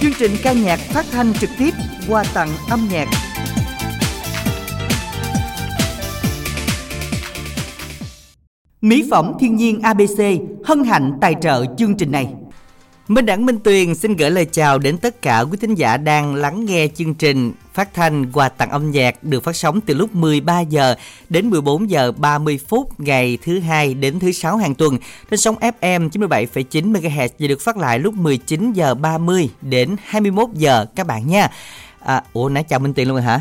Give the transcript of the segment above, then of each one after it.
Chương trình ca nhạc phát thanh trực tiếp qua tặng âm nhạc. Mỹ phẩm thiên nhiên ABC hân hạnh tài trợ chương trình này. Minh Đẳng Minh Tuyền xin gửi lời chào đến tất cả quý thính giả đang lắng nghe chương trình phát thanh quà tặng âm nhạc được phát sóng từ lúc 13 giờ đến 14 giờ 30 phút ngày thứ hai đến thứ sáu hàng tuần trên sóng FM 97,9 MHz và được phát lại lúc 19 giờ 30 đến 21 giờ các bạn nha. À, ủa nãy chào Minh Tuyền luôn rồi hả?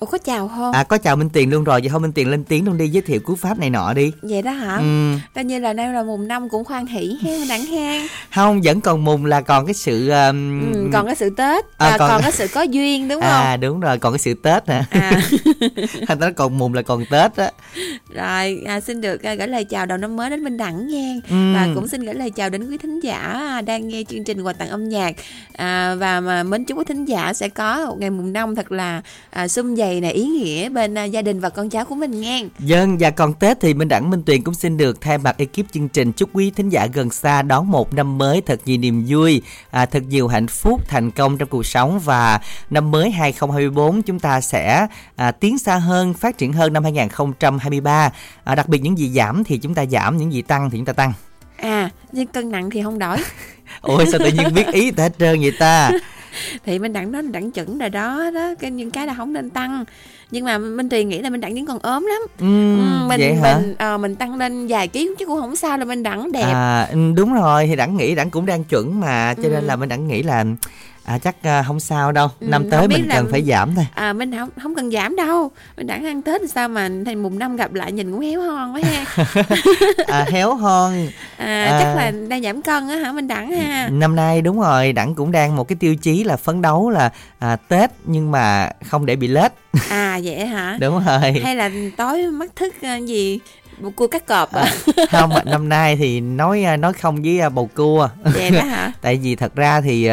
Ủa có chào không? À có chào Minh Tiền luôn rồi, vậy thôi Minh Tiền lên tiếng luôn đi giới thiệu cú pháp này nọ đi. Vậy đó hả? Ừ. Coi như là nay là mùng năm cũng khoan hỷ ha, đặng hang. Không, vẫn còn mùng là còn cái sự um... ừ, còn cái sự Tết, À, à, còn- còn... cái sự có duyên đúng không? À đúng rồi, còn cái sự Tết hả? À. Thành nó còn mùng là còn Tết á. Rồi, à, xin được à, gửi lời chào đầu năm mới đến Minh Đẳng nha. Ừ. Và cũng xin gửi lời chào đến quý thính giả à, đang nghe chương trình quà tặng âm nhạc. À, và mà mến chúc quý thính giả sẽ có một ngày mùng năm thật là à, sum dày này ý nghĩa bên à, gia đình và con cháu của mình nha. Dân và còn Tết thì Minh Đẳng Minh Tuyền cũng xin được thay mặt ekip chương trình chúc quý thính giả gần xa đón một năm mới thật nhiều niềm vui, à, thật nhiều hạnh phúc, thành công trong cuộc sống và năm mới 2024 chúng ta sẽ à, tiến xa hơn, phát triển hơn năm 2023. À, đặc biệt những gì giảm thì chúng ta giảm, những gì tăng thì chúng ta tăng. À, nhưng cân nặng thì không đổi. Ôi sao tự nhiên biết ý ta hết trơn vậy ta? thì minh đẳng đó đẳng chuẩn rồi đó đó cái những cái là không nên tăng nhưng mà minh tuyền nghĩ là minh đẳng vẫn còn ốm lắm Ừm, Ừ, mình vậy hả? mình ờ, mình tăng lên vài ký chứ cũng không sao là minh đẳng đẹp À, ừ, đúng rồi thì đẳng nghĩ đẳng cũng đang chuẩn mà cho nên Ừ. là mình đẳng nghĩ là à, chắc à, không sao đâu. Ừ, năm tới mình là- cần phải giảm thôi. À mình không không cần giảm đâu. Mình đẳng ăn tết thì sao mà thành mùng năm gặp lại nhìn cũng héo hon quá ha. À, héo hon. À, À. chắc là đang giảm cân á hả? Minh đẳng ha. Năm nay đúng rồi đẳng cũng đang một cái tiêu chí là phấn đấu là à, tết nhưng mà không để bị lết. À vậy hả? Đúng rồi. Hay là tối mắt thức ờ, gì? Cua cắt cọp à? không mà năm nay thì nói à, nói không với à, bầu cua. Vậy đó hả? Tại vì thật ra thì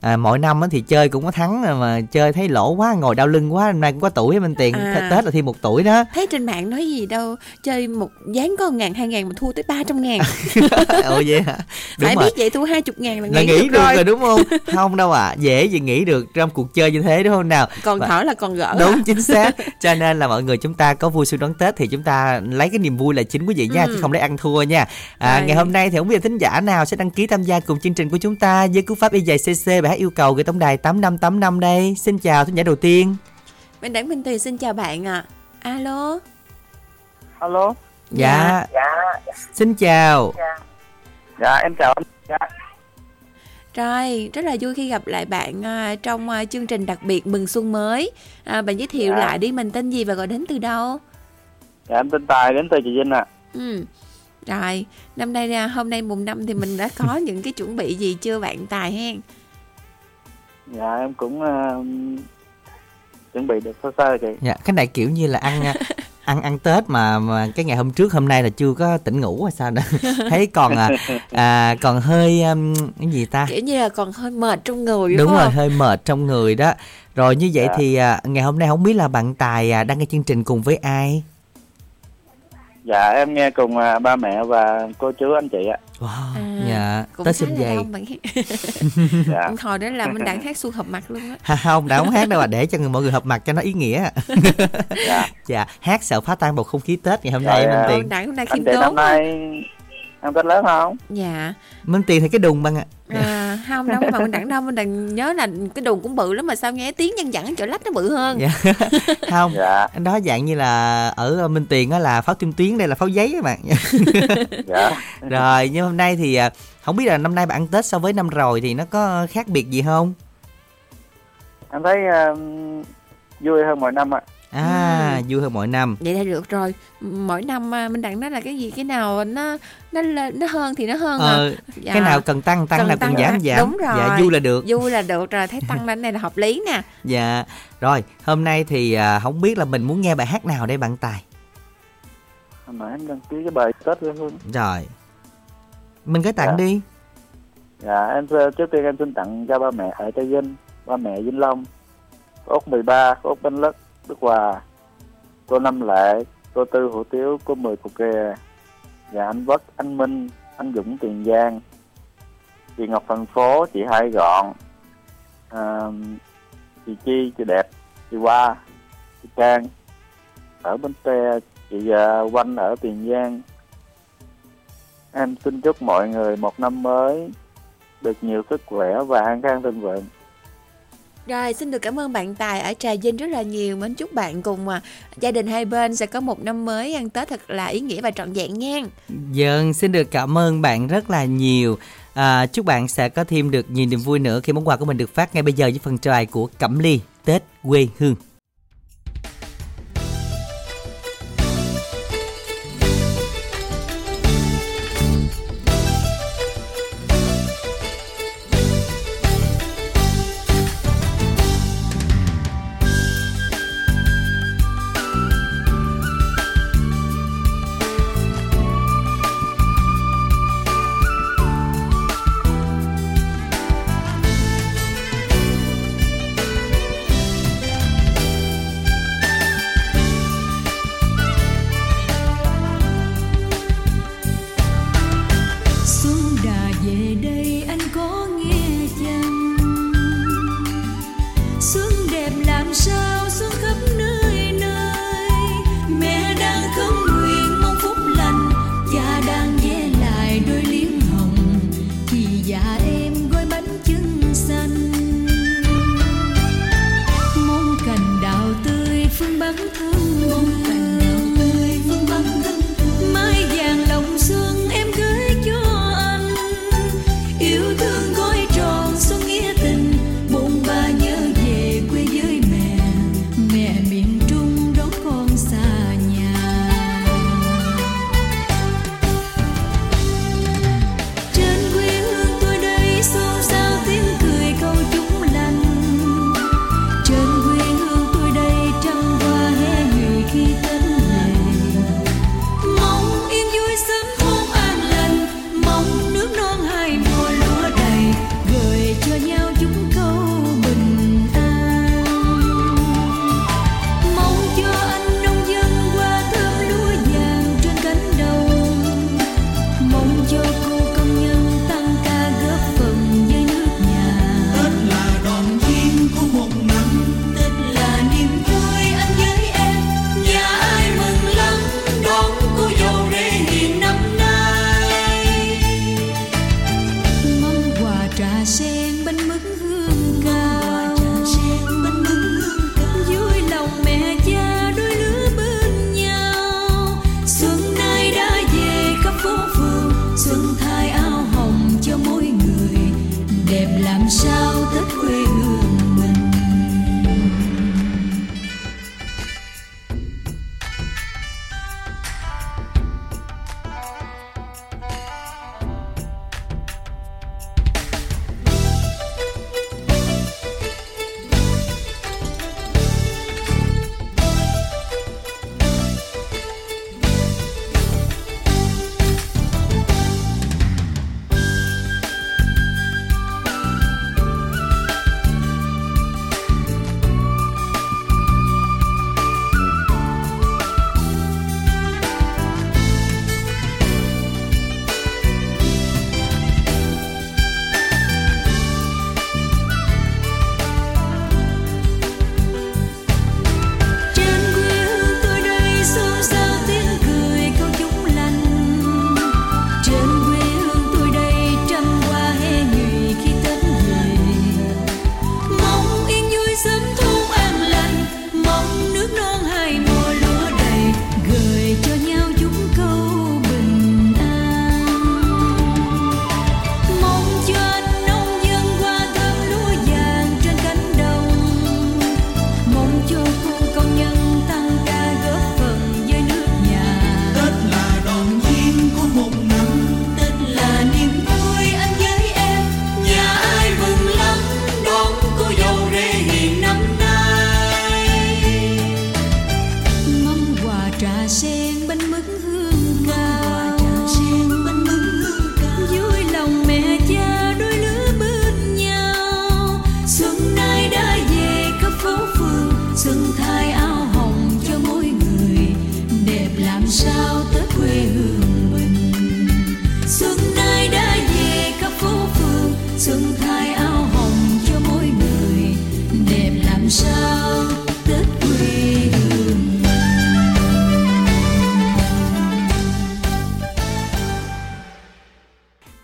à, mỗi năm thì chơi cũng có thắng rồi mà chơi thấy lỗ quá ngồi đau lưng quá năm nay cũng có tuổi minh tiền À. tết là thêm một tuổi đó. Thấy trên mạng nói gì đâu chơi một dán có ngàn hai ngàn mà thua tới ba trăm ngàn. Ồ vậy hả? Đúng phải rồi. biết vậy thua hai chục ngàn là là nghĩ, được, rồi, đúng không? Không đâu ạ à. dễ gì nghĩ được trong cuộc chơi như thế đúng không nào? Còn Và- thở là còn gỡ. Đúng chính xác. Cho nên là mọi người chúng ta có vui xuân đón tết thì chúng ta lấy cái niềm vui là chính quý vị nha Ừ. chứ không lấy ăn thua nha. À, Rồi. ngày hôm nay thì không biết là thính giả nào sẽ đăng ký tham gia cùng chương trình của chúng ta với cú pháp y dài cc hát yêu cầu gửi tổng đài tám năm tám năm đây. Xin chào thính giả đầu tiên. Minh Đẳng Minh Tuyền xin chào bạn ạ. Alo. Alo. Dạ, dạ. Xin chào. Dạ. Em chào anh. Dạ. Rồi rất là vui khi gặp lại bạn à, trong à, chương trình đặc biệt mừng xuân mới. À, bạn giới thiệu Dạ. lại đi mình tên gì và gọi đến từ đâu? Dạ em tên tài đến từ chị vinh ạ. Ừ. Rồi năm nay à, hôm nay mùng năm thì mình đã có những cái chuẩn bị gì chưa bạn tài hen dạ em cũng ờ, chuẩn bị được sơ sơ chị. Dạ cái này kiểu như là ăn ăn ăn tết mà mà cái ngày hôm trước hôm nay là chưa có tỉnh ngủ hay sao nữa thấy còn à, à còn hơi um, cái gì ta? Kiểu như là còn hơi mệt trong người đúng phải rồi không? hơi mệt trong người đó. Rồi như vậy Dạ. thì à, ngày hôm nay không biết là bạn tài à, đăng cái chương trình cùng với ai dạ em nghe cùng à, ba mẹ và cô chú anh chị ạ. Wow À, dạ cũng xuân là dày dạ. Hồi đó là mình đang hát xuân hợp mặt luôn á. Không đã không hát đâu à để cho người mọi người hợp mặt cho nó ý nghĩa. Dạ. Dạ hát sợ phá tan bầu không khí tết ngày hôm Rồi, nay à, minh Ôi, tiền. Đặng hôm nay anh khiêm tốn năm quá. nay em tết lớn không? Dạ. Minh tiền thì cái đùng bằng ạ. à, không đâu mà mình đặng đâu mình đặng nhớ là cái đùn cũng bự lắm mà sao nghe tiếng nhân dẫn chỗ lách nó bự hơn. Dạ. Không dạ. anh đó dạng như là ở minh tiền á là pháo tuyên tuyến đây là pháo giấy các bạn. Dạ. Rồi nhưng hôm nay thì à, không biết là năm nay bạn ăn tết so với năm rồi thì nó có khác biệt gì không? Em thấy ờ, vui hơn mọi năm ạ. à vui hơn mọi năm. Vậy là được rồi. Mỗi năm à, mình đặng nói là cái gì cái nào nó nó lên- nó hơn thì nó hơn à. ờ, Dạ. cái nào cần tăng tăng Cần nào cần tăng giảm hả? giảm. Đúng rồi. dạ vui là được. Vui là được rồi. Thấy tăng lên này là hợp lý nè. Dạ. Rồi hôm nay thì à, không biết là mình muốn nghe bài hát nào đây bạn tài? Mà em đăng ký cái bài tết hương. Rồi. Mình cứ tặng Dạ. đi. Dạ em ờ, trước tiên em xin tặng cho ba mẹ ở tây vinh ba mẹ vĩnh long út 13 cô út bánh lất đức hòa cô năm lệ cô tư hủ tiếu cô mười cục kè. Và anh vất anh minh anh dũng tiền giang. Chị ngọc thành phố chị hai gọn. À, chị Chi chị đẹp chị Hoa chị Trang. Ở Bến Tre chị uh, Quanh ở Tiền Giang. Em xin chúc mọi người một năm mới được nhiều sức khỏe và an khang thịnh vượng. Rồi, xin được cảm ơn bạn Tài ở Trà Vinh rất là nhiều. Mến chúc bạn cùng à, gia đình hai bên sẽ có một năm mới ăn Tết thật là ý nghĩa và trọn vẹn nha. Dân xin được cảm ơn bạn rất là nhiều. À, chúc bạn sẽ có thêm được nhiều niềm vui nữa khi món quà của mình được phát ngay bây giờ với phần trò của Cẩm Ly Tết quê hương.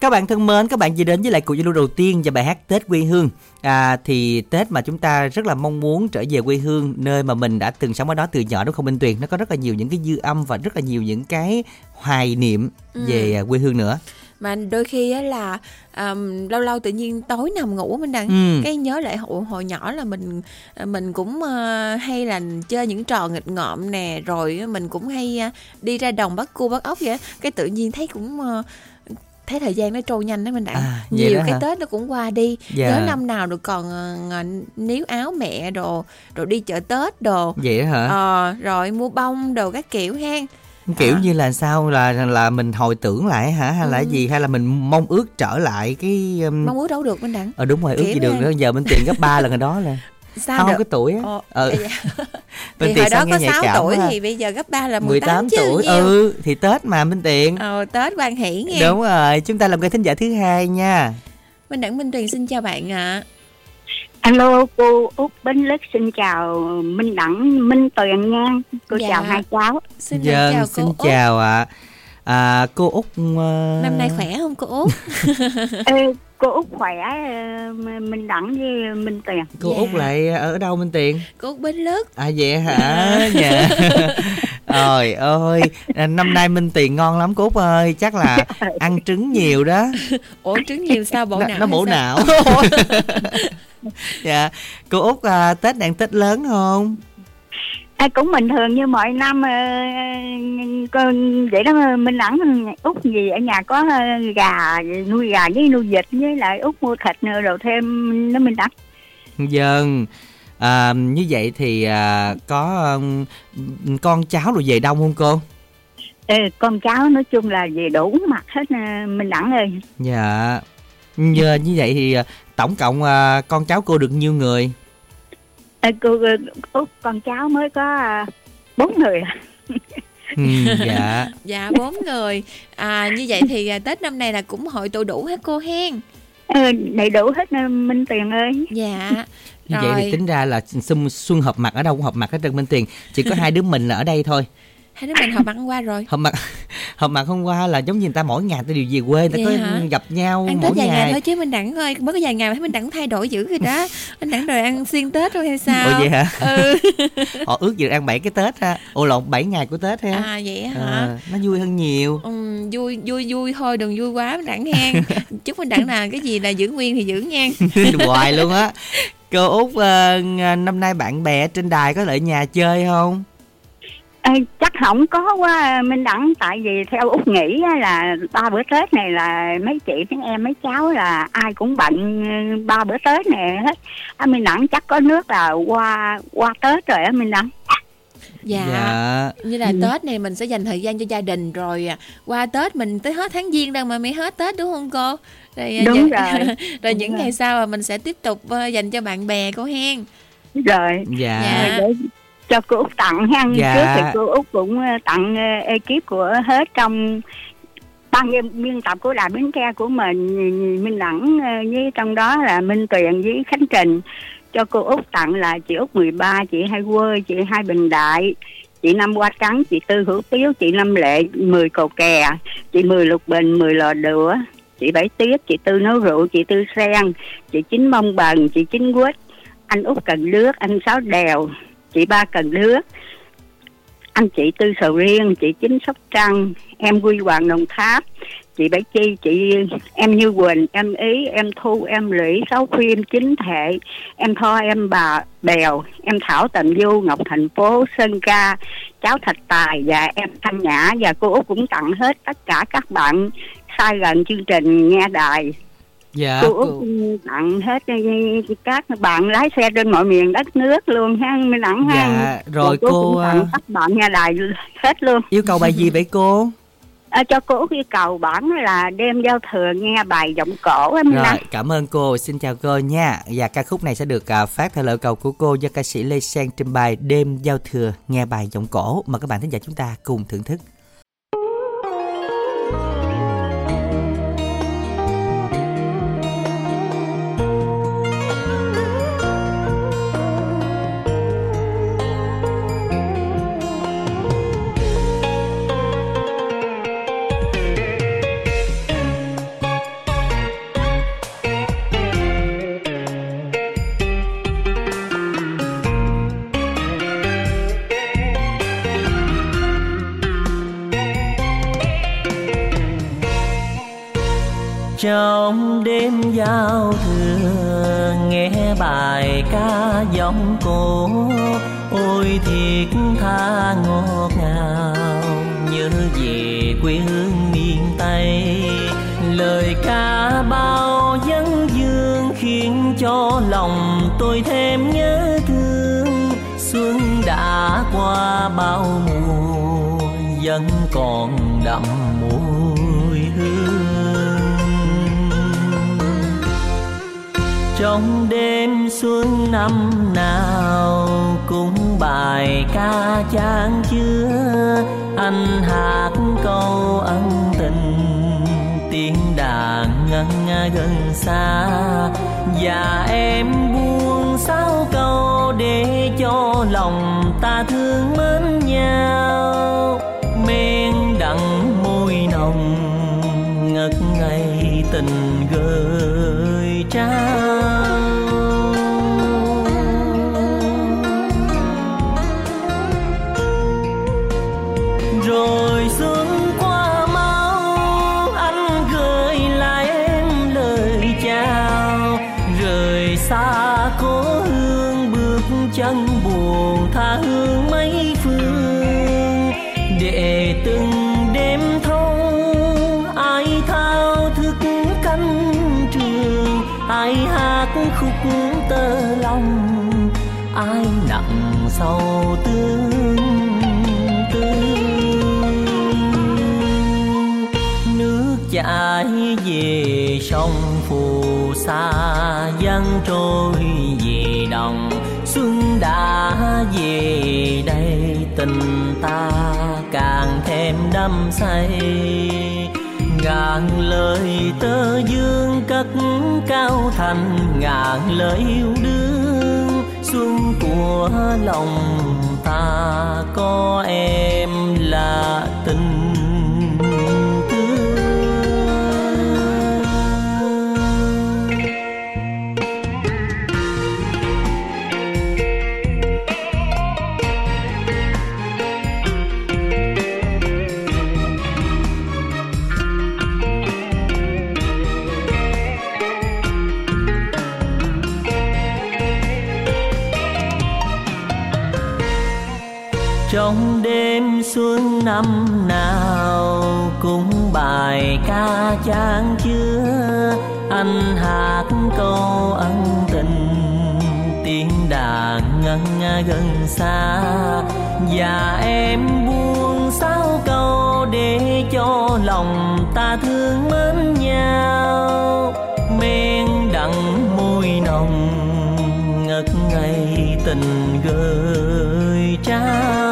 Các bạn thân mến, các bạn vừa đến với lại cuộc giao lưu đầu tiên và bài hát Tết quê hương. À thì Tết mà chúng ta rất là mong muốn trở về quê hương, nơi mà mình đã từng sống ở đó từ nhỏ đúng không Minh Tuyền? Nó có rất là nhiều những cái dư âm và rất là nhiều những cái hoài niệm về quê hương nữa. mà đôi khi á là um, lâu lâu tự nhiên tối nằm ngủ mình đang Ừ. cái nhớ lại hồi, hồi nhỏ là mình mình cũng ờ, hay là chơi những trò nghịch ngợm nè rồi mình cũng hay à, đi ra đồng bắt cua bắt ốc vậy cái tự nhiên thấy cũng ờ, thấy thời gian nó trôi nhanh đó mình đã À, nhiều cái hả? tết nó cũng qua đi Dạ. nhớ năm nào được còn ờ, níu áo mẹ đồ rồi đi chợ tết đồ Vậy đó hả? Ờ, rồi mua bông đồ các kiểu hen kiểu à. như là sao là là mình hồi tưởng lại hả hay là Ừ. gì hay là mình mong ước trở lại cái um... mong ước đâu được mình đặng ờ đúng rồi ước kiểu gì được nữa giờ Minh Tuyền gấp ba lần rồi đó là sao không được cái tuổi á Ờ, ờ thì hồi đó có nhạy 6 cảm tuổi quá. thì bây giờ gấp 3 là 18, 18 chứ tuổi nhiều. ừ thì Tết mà Minh Tuyền Ờ, Tết quan hỷ nghe. đúng rồi chúng ta làm cái thính giả thứ hai nha Minh Đẳng Minh Tuyền xin chào bạn ạ. Alo cô Út Bến Lức xin chào Minh Đẳng Minh Tuyền nha cô Dạ. chào hai cháu Xin Dân chào xin cô Út. chào ạ à, cô út ờ, Năm nay khỏe không cô Út? Ê, cô Út khỏe ờ, Minh Đẳng với Minh Tuyền cô Dạ. út lại ở đâu Minh Tuyền cô Út Bến Lức. à vậy hả? Dạ. Trời ơi à, năm nay Minh Tuyền ngon lắm cô út ơi. Chắc là ăn trứng nhiều đó. Ủa trứng nhiều sao bộ nó, não? nó bổ não. Dạ. Cô út à, tết đang tết lớn không à, cũng bình thường như mọi năm ờ, con vậy đó Minh Đẳng Út gì ở nhà có ờ, gà nuôi gà với nuôi vịt với lại Út mua thịt nữa rồi thêm nó Minh Đẳng Dân à, như vậy thì à, có ừm, con cháu rồi về đông không cô? Ê, con cháu nói chung là về đủ mặt hết ờ, Minh Đẳng ơi Dạ. Giờ như vậy thì tổng cộng à, con cháu cô được nhiêu người? Cô Út con cháu mới có ờ, bốn người à. Ừ, dạ. Dạ bốn người. À như vậy thì à, Tết năm nay là cũng hội tụ đủ hết cô hen. Ờ, đầy đủ hết Minh Tuyền ơi Dạ. Như vậy thì tính ra là xuân, xuân hợp mặt ở đâu cũng hợp mặt hết trơn Minh Tiền. Chỉ có hai đứa mình là ở đây thôi. Hai đứa mình họp ăn qua rồi. Hợp mặt hợp mặt hôm qua là giống như người ta mỗi ngày ta đều về quê, ta Vậy có hả? gặp nhau Ăn mỗi Tết vài ngày ngày. thôi chứ mình đẳng ơi, mới có vài ngày mà thấy mình đẳng thay đổi dữ rồi đó. Mình đẳng rồi ăn xuyên Tết thôi hay sao? Ủa vậy hả? Ừ. Họ ước gì ăn 7 cái Tết ha. Ồ lộn 7 ngày của Tết ha. À vậy hả? Ờ, nó vui hơn nhiều. Ừ, vui vui vui thôi đừng vui quá mình đẳng hen chúc mình đẳng là cái gì là giữ nguyên thì giữ nha hoài luôn á cô út ờ, năm nay bạn bè trên đài có lại nhà chơi không Ê, chắc không có quá Minh Đẳng. Tại vì theo Út nghĩ á là ba bữa Tết này là mấy chị mấy em mấy cháu là ai cũng bận ừ, ba bữa Tết này hết. À, Minh Đẳng chắc có nước là qua qua Tết rồi á Minh Đẳng. Dạ, như là tết này mình sẽ dành thời gian cho gia đình rồi à, qua tết mình tới hết tháng giêng đâu mà mới hết tết đúng không cô? Rồi à, Đúng dạ- rồi. rồi Đúng những rồi. ngày sau mà mình sẽ tiếp tục ờ, dành cho bạn bè cô hen. Rồi. Dạ. Dạ. để cho cô Út tặng ha. Dạ. trước thì cô Út cũng ờ, tặng ờ, ekip của hết trong ban biên- tập của đài Bến Tre của mình Minh Đẳng ờ, với trong đó là Minh Tuyền với Khánh Trình. Cho cô Út tặng là chị Út 13 chị Hai Quê chị Hai Bình Đại chị Năm Hoa Trắng chị Tư Hữu Tiếu chị Năm Lệ 10 cầu kè chị Mười Lục Bình 10 lò đũa chị Bảy Tiết chị Tư Nấu Rượu chị Tư Sen chị Chín Mông Bần chị Chín Quýt anh Út Cần Đước anh Sáu Đèo chị Ba Cần Đước anh chị Tư Sầu Riêng, chị Chính Sóc Trăng, em Quy Hoàng Đồng Tháp, chị Bảy Chi, chị em Như Quỳnh, em Ý, em Thu, em Lũy, Sáu Khuyên Chính Thệ em Tho, em Bà Bèo, em Thảo Tầm Du, Ngọc Thành Phố, Sơn Ca, cháu Thạch Tài và em Thanh Nhã. Và cô Út cũng tặng hết tất cả các bạn. Sai gần chương trình nghe đài dạ cô cô... Út tặng hết các bạn lái xe trên mọi miền đất nước luôn ha mới tặng ha. Dạ rồi cô, cô cũng ờ, tặng các bạn nghe đài hết luôn. yêu cầu bài gì vậy cô? À, cho cô Út yêu cầu bản là đêm giao thừa nghe bài giọng cổ em rồi cảm ơn cô. Xin chào cô nha. Và ca khúc này sẽ được à, phát theo lời cầu của cô do ca sĩ lê sen trình bày đêm giao thừa nghe bài giọng cổ. Mà các bạn thính giả chúng ta cùng thưởng thức bao mùa vẫn còn đậm mùi hương. Trong đêm xuân năm nào cũng bài ca chan chứa, anh hát câu ân tình, tiếng đàn ngân gần xa. Và em buông sao câu để cho lòng ta thương mến nhau. Ai hát khúc tơ lòng ai nặng sâu tương tư. Nước chảy về sông phù sa dân trôi về đồng. Xuân đã về đây tình ta càng thêm đắm say ngàn lời tơ dương cất cao thành, ngàn lời yêu đương xuân của lòng ta. Có em là xuân năm nào cũng bài ca chan chứa. Anh hát câu ân tình, tiếng đàn ngân nga gần xa. Và em buông sáu câu để cho lòng ta thương mến nhau. Men đặng môi nồng, ngất ngây tình gợi trao.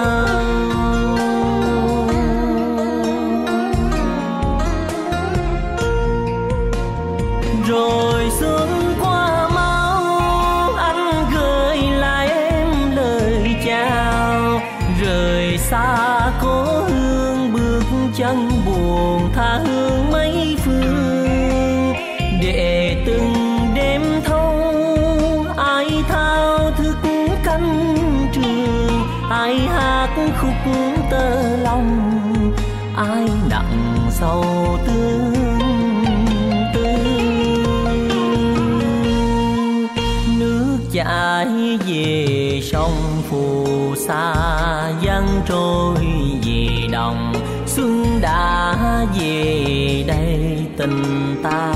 Xa sa dân trôi về đồng, xuân đã về đây. Tình ta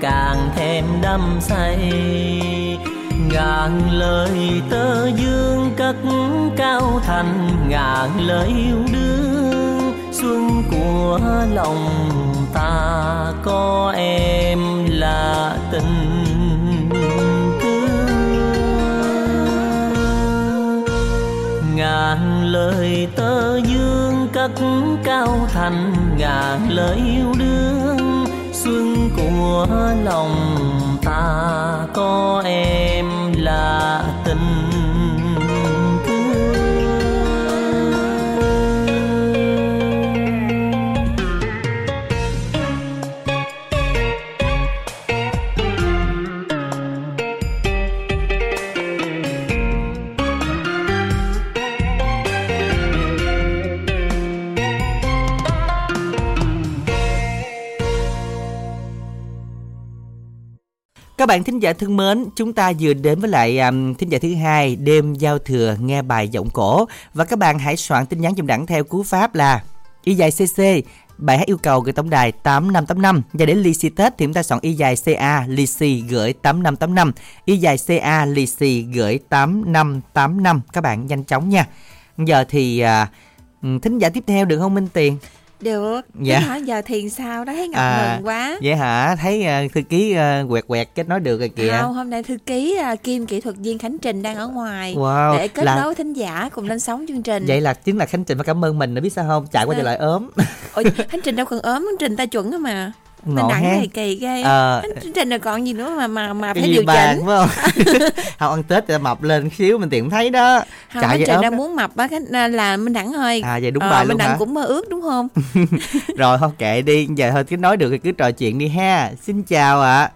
càng thêm đắm say. Ngàn lời tơ dương cất cao thành, ngàn lời yêu đương. Xuân của lòng ta có em là tình cất cao thành ngàn lời yêu đương. Xuân của lòng ta có em là tình Các bạn thính giả thân mến, chúng ta vừa đến với lại um, thính giả thứ hai đêm giao thừa nghe bài giọng cổ và các bạn hãy soạn tin nhắn dùm đẳng theo cú pháp là y dài cc bài hát yêu cầu gửi tổng đài 8585 và đến lì xì Tết thì chúng ta soạn y dài CA lì xì gửi 8585 y dài CA lì xì gửi 8585 các bạn nhanh chóng nha. Giờ thì uh, thính giả tiếp theo được không Minh Tiền? Được Dạ. hỏi giờ thì sao đó thấy ngập À, ngừng quá Vậy hả? Thấy à, thư ký à, quẹt quẹt kết nói được rồi kìa. không hôm nay thư ký à, kim kỹ thuật viên khánh trình đang ở ngoài Wow, để kết là- nối thính giả cùng lên sóng chương trình Vậy là chính là Khánh Trình phải cảm ơn mình nữa biết sao không? Chạy qua giờ lại ốm. Ôi, khánh trình đâu cần ốm khánh trình ta chuẩn mà mình Ngộ đẳng ha. này kỳ ghê Ờ, khánh trình là còn gì nữa mà mà mà cái phải điều bàn chỉnh phải không? không ăn Tết cho mập lên xíu mình tiện thấy đó. không ốm đang muốn mập á à, là minh đẳng thôi À vậy đúng Ờ, bài minh đẳng cũng mơ ước đúng không Rồi thôi kệ đi, giờ thôi cứ nói được thì cứ trò chuyện đi ha. Xin chào ạ.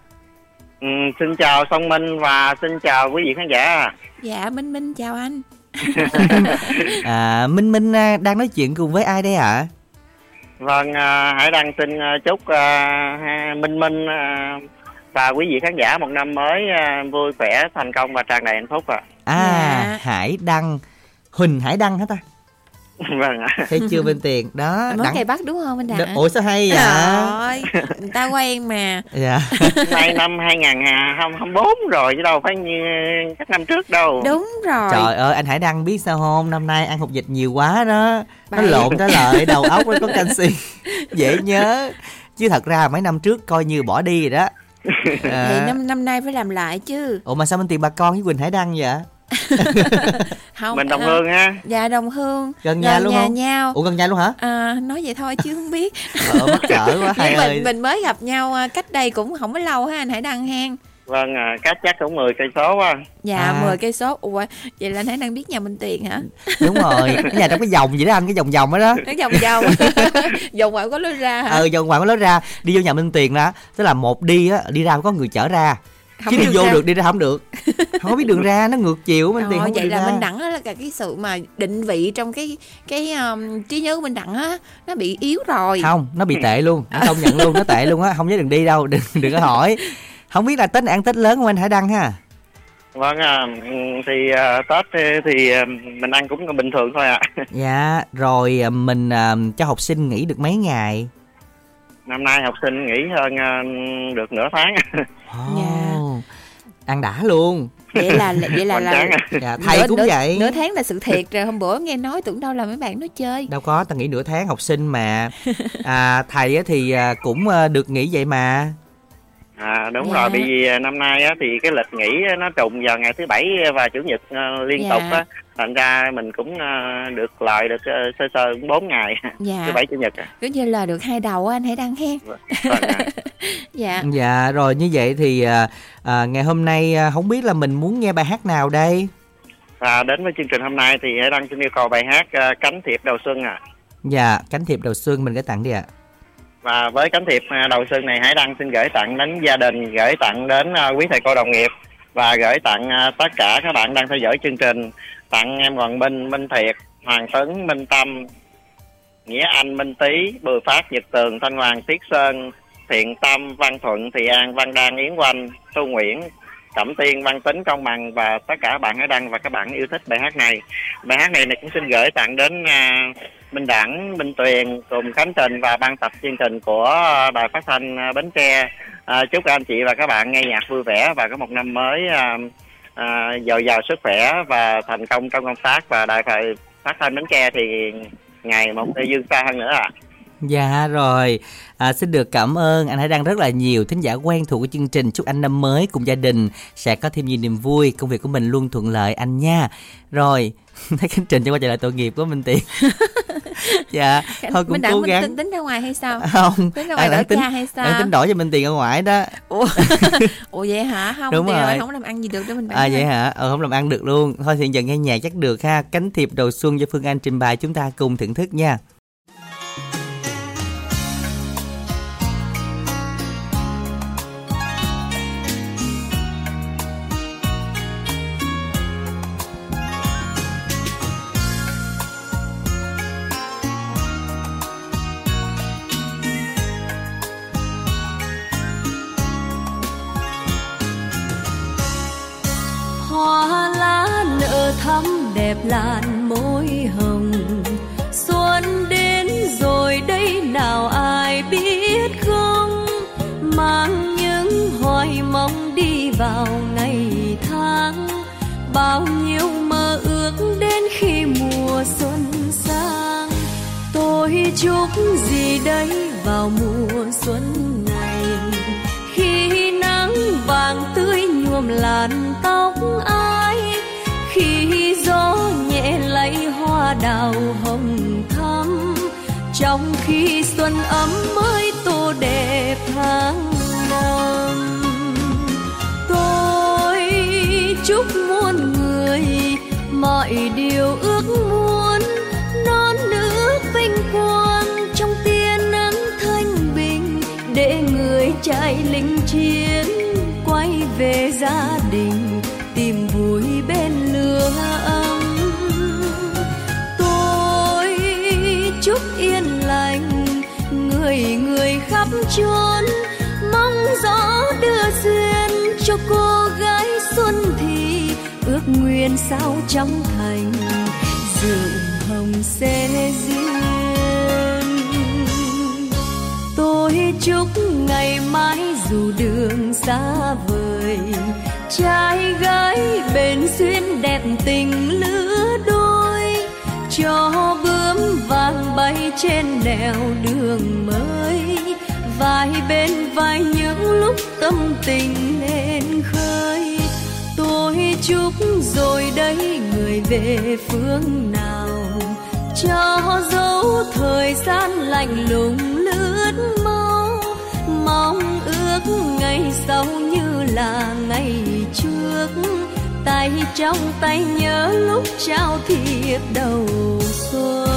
Ừ, xin chào Song Minh và xin chào quý vị khán giả. dạ minh minh chào anh À, Minh Minh à, đang nói chuyện cùng với ai đây ạ? Vâng, à, Hải Đăng xin à, chúc à, Minh Minh à, và quý vị khán giả một năm mới à, vui khỏe, thành công và tràn đầy hạnh phúc ạ. À, Dạ. Hải Đăng. Huỳnh Hải Đăng hả ta? vâng ạ. Thấy chưa bên tiền? Đó. mới Đăng- cây bắt đúng không anh đẳng Ủa sao hay vậy? Trời ơi, người ta quen mà Dạ. Nay năm 2024 rồi chứ đâu phải như các năm trước đâu. đúng rồi Trời ơi anh Hải Đăng biết sao không Năm nay ăn hột vịt nhiều quá đó Nó Bậy. lộn tới lợi đầu óc nó có canxi Dễ nhớ Chứ thật ra mấy năm trước coi như bỏ đi rồi đó à. thì năm năm nay phải làm lại chứ Ủa mà sao bên tiền bà con với Quỳnh Hải Đăng vậy không Mình đồng à, hương ha. dạ đồng hương. Gần nhà luôn nhà không? nhau. Ủa gần nhà luôn hả? À, nói vậy thôi chứ không biết. Ờ mắc cỡ quá hai ơi. mình mình mới gặp nhau à, cách đây cũng không có lâu ha anh Hải Đăng hen Vâng, à, cách chắc cũng 10 cây số á. dạ À. 10 cây số. Ủa vậy là anh Hải Đăng biết nhà Minh Tiền hả? Đúng rồi Cái nhà trong cái vòng vậy đó anh Cái vòng vòng đó đó. Nó vòng vòng. Vòng ngoại có lối ra hả? Ờ vòng ngoài có lối ra. Đi vô nhà Minh Tiền đó. Tức là một đi á Đi ra có người chở ra Không Chứ đi vô ra. được đi ra không được Không có biết đường ra Nó ngược chiều Minh Tiền Rồi, không vậy là ra. Minh Đẳng là cái sự mà định vị trong cái cái um, trí nhớ của Minh Đẳng á nó bị yếu rồi không nó bị tệ luôn nó công nhận luôn nó tệ luôn á không nhớ đừng đi đâu đừng đừng có hỏi không biết là tết ăn tết lớn không anh hải đăng ha Vâng, à, thì à, Tết thì, thì à, mình ăn cũng bình thường thôi ạ. dạ rồi à, mình à, cho học sinh nghỉ được mấy ngày Năm nay học sinh nghỉ hơn à, được nửa tháng. Ồ, Dạ. Ăn đã luôn vậy là vậy là là à. dạ, thầy nửa- cũng nửa, vậy nửa tháng là sự thiệt rồi hôm bữa nghe nói tưởng đâu là mấy bạn nó chơi đâu có ta nghỉ nửa tháng học sinh mà à, thầy á thì à, cũng à, được nghỉ vậy mà À đúng Dạ. rồi, bởi vì năm nay á, thì cái lịch nghỉ nó trùng vào ngày thứ bảy và chủ nhật liên Dạ. tục á, thành ra mình cũng à, được lời được à, sơ sơ cũng 4 ngày dạ thứ bảy chủ nhật. À. cứ như là được hai đầu á, anh hãy đăng hen Vâng, à. dạ dạ rồi như vậy thì à, à, ngày hôm nay à, không biết là mình muốn nghe bài hát nào đây Và đến với chương trình hôm nay thì Hải Đăng xin yêu cầu bài hát à, Cánh thiệp đầu xuân à. dạ cánh thiệp đầu xuân mình gửi tặng đi ạ Và với cánh thiệp à, đầu xuân này Hải Đăng xin gửi tặng đến gia đình, gửi tặng đến à, quý thầy cô đồng nghiệp và gửi tặng à, tất cả các bạn đang theo dõi chương trình, tặng em Hoàng Minh, Minh Thiệt, Hoàng Tấn, Minh Tâm, Nghĩa Anh, Minh Tý, Bùi Phát, Nhật Tường, Thanh Hoàng, Tiết Sơn, Thiện Tâm, Văn Thuận, Thị An, Văn Đan, Yến Oanh, Tô Nguyễn, Cẩm Tiên, Văn Tính, Công Bằng và tất cả bạn ở Đăng và các bạn yêu thích bài hát này. Bài hát này, này cũng xin gửi tặng đến à, Minh Đẳng, Minh Tuyền cùng Khánh Trình và ban tập chương trình của Đài Phát thanh Bến Tre. À, chúc các anh chị và các bạn nghe nhạc vui vẻ và có một năm mới à, à, dồi dào sức khỏe và thành công trong công tác và Đài Phát thanh Bến Tre thì ngày một dương xa hơn nữa ạ. Dạ rồi, à, xin được cảm ơn anh Hải Đăng rất là nhiều thính giả quen thuộc của chương trình. Chúc anh năm mới cùng gia đình sẽ có thêm nhiều niềm vui, công việc của mình luôn thuận lợi anh nha. Rồi, thấy chương trình cho qua trở lại tội nghiệp của Minh Tiền. dạ, thôi cũng Đẳng cố gắng. tính, tính ra ngoài hay sao Không, tính ra ngoài đổi đang tính, ca hay sao tính đổi cho Minh Tiền ở ngoài đó. ủa ủa vậy hả không Đúng thì rồi. không làm ăn gì được đó mình À vậy hả? Ờ không làm ăn được luôn. Thôi thì giờ nghe nhạc chắc được ha. Cánh thiệp đầu xuân do Phương Anh trình bày chúng ta cùng thưởng thức nha. Thắm đẹp làn môi hồng. Xuân đến rồi đây nào ai biết không? Mang những hoài mong đi vào ngày tháng. Bao nhiêu mơ ước đến khi mùa xuân sang. Tôi chúc gì đây vào mùa xuân này? Khi nắng vàng tươi nhuộm làn tóc ai khi gió nhẹ lấy hoa đào hồng thắm, trong khi xuân ấm mới tô đẹp tháng năm tôi chúc muôn người mọi điều ước muốn, non nước vinh quang trong tia nắng thanh bình, để người chạy lính chiến quay về gia đình. Chốn mong gió đưa duyên cho cô gái xuân thì ước nguyện sao trong thành rừng hồng sẽ duyên. Tôi chúc ngày mai dù đường xa vời, trai gái bền duyên đẹp tình lứa đôi, cho bướm vàng bay trên nẻo đường mới vai bên vai những lúc tâm tình lên khơi. Tôi chúc rồi đây người về phương nào, cho dấu thời gian lạnh lùng lướt mau. Mong ước ngày sau như là ngày trước, tay trong tay nhớ lúc trao thiệp đầu xuân.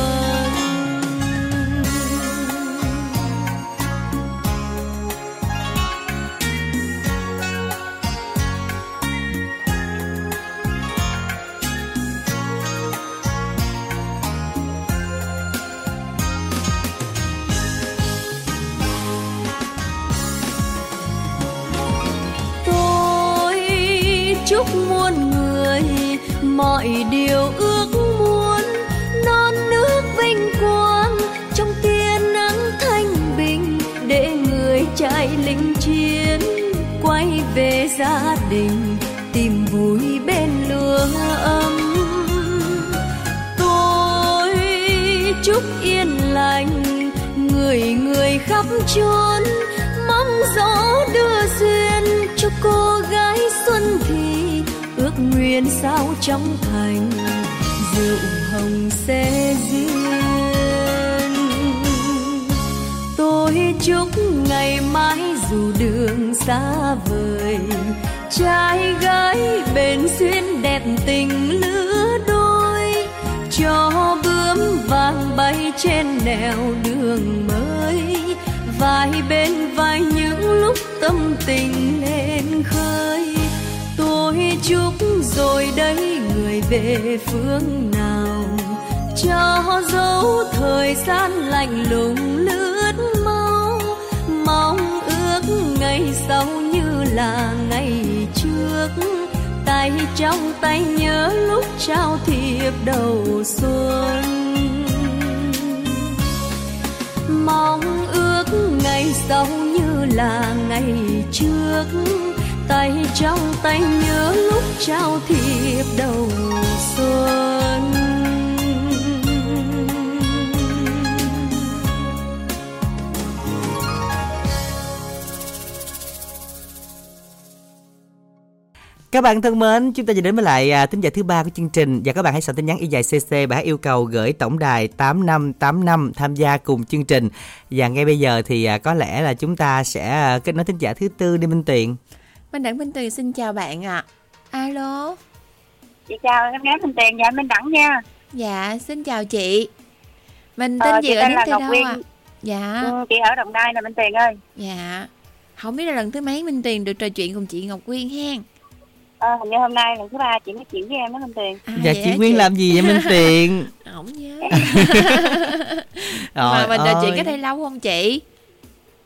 Gia đình tìm vui bên lửa ấm. Tôi chúc yên lành, người người khắp chốn. Mong gió đưa duyên cho cô gái xuân thì ước nguyện sao trong thành. Rượu hồng sẽ duyên. Chúc ngày mai dù đường xa vời trai gái bền duyên đẹp tình lứa đôi, cho bướm vàng bay trên nẻo đường mới vai bên vai những lúc tâm tình lên khơi tôi chúc rồi đây người về phương nào, cho dấu thời gian lạnh lùng lứa. Sau như là ngày trước. Tay trong tay nhớ lúc trao thiệp đầu xuân. Mong ước ngày sau như là ngày trước. Tay trong tay nhớ lúc trao thiệp đầu xuân. Các bạn thân mến, chúng ta sẽ đến với lại à, thính giả thứ ba của chương trình và các bạn hãy soạn tin nhắn y dài CC bài hát yêu cầu gửi tổng đài 8585 tham gia cùng chương trình. Và ngay bây giờ thì à, có lẽ là chúng ta sẽ à, kết nối thính giả thứ tư đi Minh Tuyền. Minh Đẳng Minh Tuyền xin chào bạn ạ. Alo. chị chào em gái Minh Tiền và anh Minh Đẳng nha Dạ, xin chào chị. Mình Ờ, tên chị gì ở Ngọc đâu Quyên. ạ? Dạ, ừ, chị ở Đồng Nai nè Minh Tiền ơi dạ. Không biết là lần thứ mấy Minh Tuyền được trò chuyện cùng chị Ngọc Quyên hen. Ờ, hình như hôm nay lần thứ ba chị nói chuyện với em đó Minh Tiền. À, Dạ chị Nguyên làm gì vậy Minh Tuyền? Không nhớ. Rồi, Mà mình trò chuyện cách đây lâu không chị?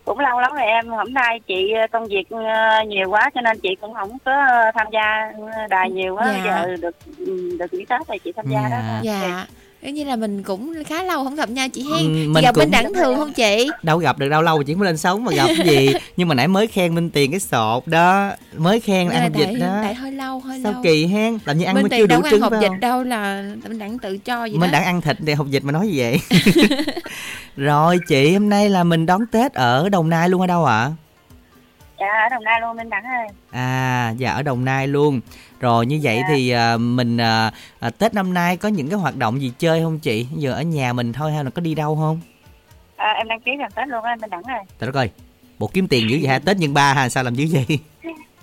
cũng lâu lắm rồi em. Hôm nay chị ờ, công việc ờ, nhiều quá cho nên chị cũng không có ờ, tham gia đài nhiều quá. Dạ. giờ được ừ, được nghỉ tết thì chị tham gia đó dạ Giống như là mình cũng khá lâu không gặp nhau chị Hen Ừ, Chị mình gặp cũng- Minh Đẳng thường không chị? đâu gặp được đâu lâu chỉ mới lên sống mà gặp cái gì. Nhưng mà nãy mới khen minh tiền cái sọt đó mới khen Dạ, ăn hộp dịch tại, đó. tại hơi lâu hơi sao lâu. kỳ hen làm như ăn Minh mới chưa đủ ăn trứng hộp dịch đâu là Minh Đẳng tự cho vậy mình đã ăn thịt thì hộp dịch mà nói gì vậy? Rồi chị hôm nay là mình đón tết ở đồng nai luôn ở đâu ạ dạ ở đồng nai luôn minh đẳng ơi. À dạ ở đồng nai luôn. Rồi như vậy Dạ. thì à, mình à, à, tết năm nay có những cái hoạt động gì chơi không chị? Giờ ở nhà mình thôi hay là có đi đâu không? À, em đăng ký làm tết luôn á minh đẳng ơi. Trời đất ơi bộ kiếm tiền dữ vậy hả? Tết nhân ba hả? Sao làm dữ vậy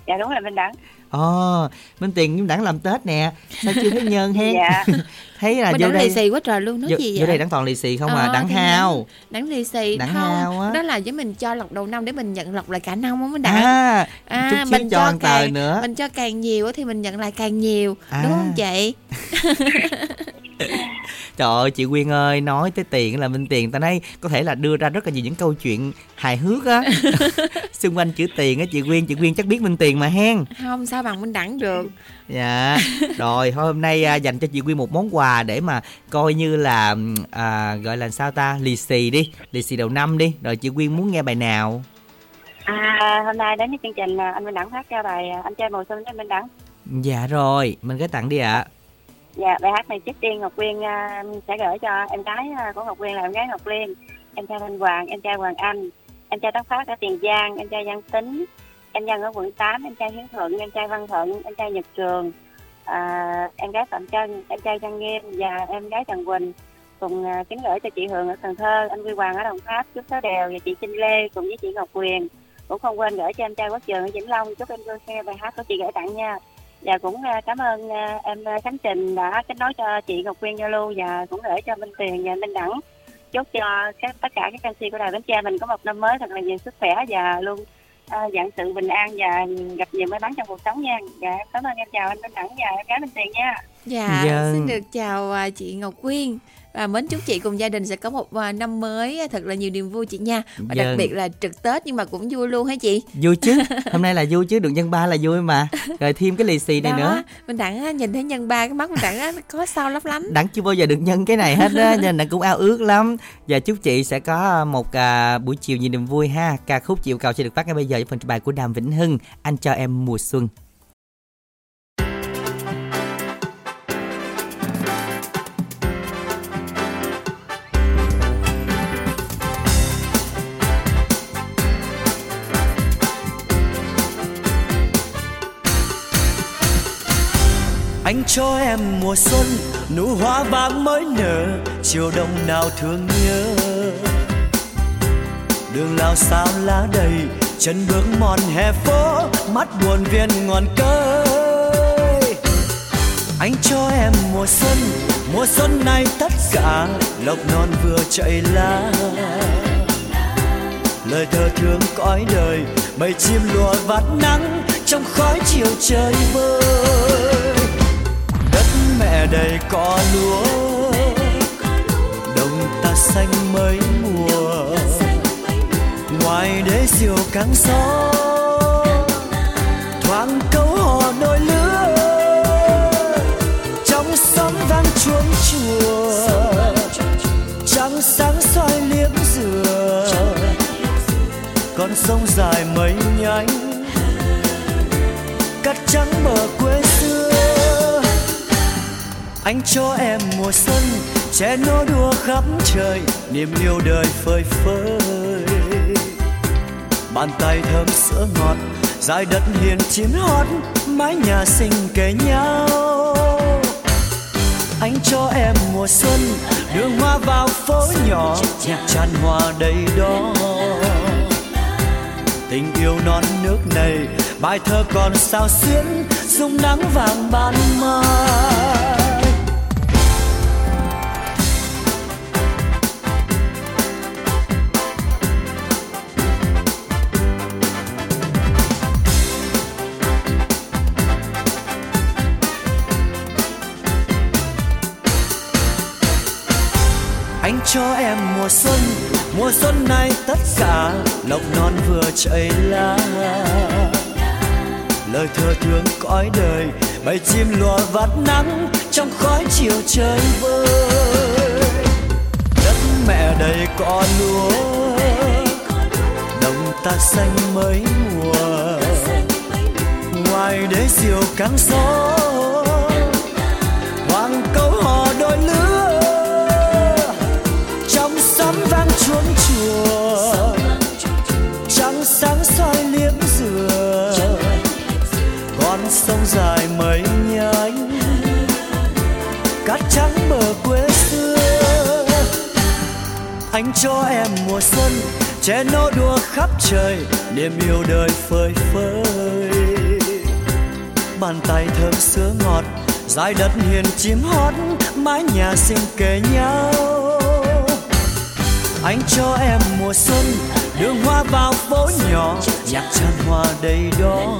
dạ đúng rồi minh đẳng. Ồ, Minh Tiền cũng đẳng làm Tết nè. Sao chưa thấy nhân hen? Dạ. Thấy là Minh vô Đẳng lì đây xì quá trời luôn nói vô, gì vô vậy? Đây đẳng toàn lì xì không à? Ờ, Đẳng thì hao. Đẳng lì xì Đẳng không. hao á. Đó là với mình cho lọc đầu năm để mình nhận lọc lại cả năm á Minh Đẳng. À, À, mình cho cho càng- nữa. Mình cho càng nhiều á thì mình nhận lại càng nhiều À. Đúng không chị? Trời ơi chị Quyên ơi Nói tới tiền là Minh Tiền. Ta nói có thể là đưa ra rất là nhiều những câu chuyện hài hước á. Xung quanh chữ tiền á chị Quyên Chị Quyên chắc biết Minh Tiền mà hen. Không sao bằng Minh Đẳng được. Dạ Rồi thôi hôm nay à, dành cho chị Quyên một món quà Để mà coi như là à, Gọi là sao ta? Lì xì đi Lì xì đầu năm đi. Rồi chị Quyên muốn nghe bài nào? À hôm nay đến với chương trình à, anh minh đẳng phát cho bài à, anh trai mùa xuân với minh đẳng. Dạ rồi Mình gửi tặng đi ạ dạ bài hát này trước tiên ngọc quyên uh, sẽ gửi cho em gái uh, của ngọc quyên là em gái ngọc liên em trai thanh hoàng em trai hoàng anh em trai tóc phát ở tiền giang em trai văn tính em giang ở quận 8, em trai hiến thuận em trai văn thuận em trai nhật trường uh, em gái phạm trân em trai trang nghiêm và em gái trần quỳnh. Cùng uh, kính gửi cho chị hường ở cần thơ anh quy hoàng ở đồng tháp chúc sáu đều và chị trinh lê cùng với chị ngọc quyền cũng không quên gửi cho em trai quốc trường ở vĩnh long chúc em vui nghe bài hát của chị gửi tặng nha và cũng à, cảm ơn à, em à, Khánh Trình đã kết nối cho chị Ngọc Quyên giao lưu và cũng gửi cho Minh Tiền và Minh Đẳng. Chúc cho các tất cả các canxi của đài Bến Tre mình có một năm mới thật là nhiều sức khỏe và luôn à, dạng sự bình an và gặp nhiều may mắn trong cuộc sống nha. Dạ em cảm ơn em. Chào anh Minh Đẳng và em gái Minh Tiền nha. Dạ, Vâng. xin được chào chị Ngọc Quyên và mến chúc chị cùng gia đình sẽ có một à, năm mới. Thật là nhiều niềm vui chị nha. Và đặc Vâng. biệt là trực Tết nhưng mà cũng vui luôn hả chị? Vui chứ. Hôm nay là vui chứ Được nhân ba là vui mà. Rồi thêm cái lì xì này đó nữa. mình đặng nhìn thấy nhân ba cái mắt mình đặng có sao lấp lánh Đặng chưa bao giờ được nhân cái này hết á Nên Đặng cũng ao ước lắm. Và chúc chị sẽ có một à, buổi chiều nhiều niềm vui ha. Ca khúc chịu cầu sẽ được phát ngay bây giờ Trong phần trình bày của Đàm Vĩnh Hưng Anh cho em mùa xuân anh cho em mùa xuân, nụ hoa vàng mới nở, chiều đông nào thương nhớ. Đường lao sao lá đầy, chân bước mòn hè phố, mắt buồn viên ngọn cây anh cho em mùa xuân mùa xuân này tất cả lộc non vừa chạy lá. Lời thơ thương cõi đời bầy chim lùa vắt nắng trong khói chiều trời vơi mẹ đầy cỏ lúa. Đồng ta xanh mấy mùa. Ngoài đế diều căng gió, thoáng câu hò đôi lứa trong xóm vang chuông chùa, trăng sáng soi liếm dừa. Con sông dài mấy nhánh cắt trắng bờ quê xưa anh cho em mùa xuân, che nô đùa khắp trời, niềm yêu đời phơi phới. Bàn tay thơm sữa ngọt, dài đất hiền chim hót, mái nhà xinh kề nhau. Anh cho em mùa xuân, đường hoa vào phố nhỏ nhạc tràn hoa đầy đó. Tình yêu non nước này, bài thơ còn sao xuyến dung nắng vàng ban mai. Xuân, mùa xuân này tất cả lộc non vừa chảy lá. Lời thơ thương cõi đời, bầy chim lùa vắt nắng trong khói chiều trời vơi. Đất mẹ đầy cỏ lúa, đồng ta xanh mấy mùa. Ngoài đế diều căng gió sông dài mấy nhánh, cát trắng bờ quê xưa. Anh cho em mùa xuân trẻ nô đùa khắp trời, niềm yêu đời phơi phới. Bàn tay thơm sữa ngọt dài đất hiền chim hót, mái nhà xinh kề nhau. Anh cho em mùa xuân, đường hoa vào phố nhỏ, nhạc tràn hoa đầy đó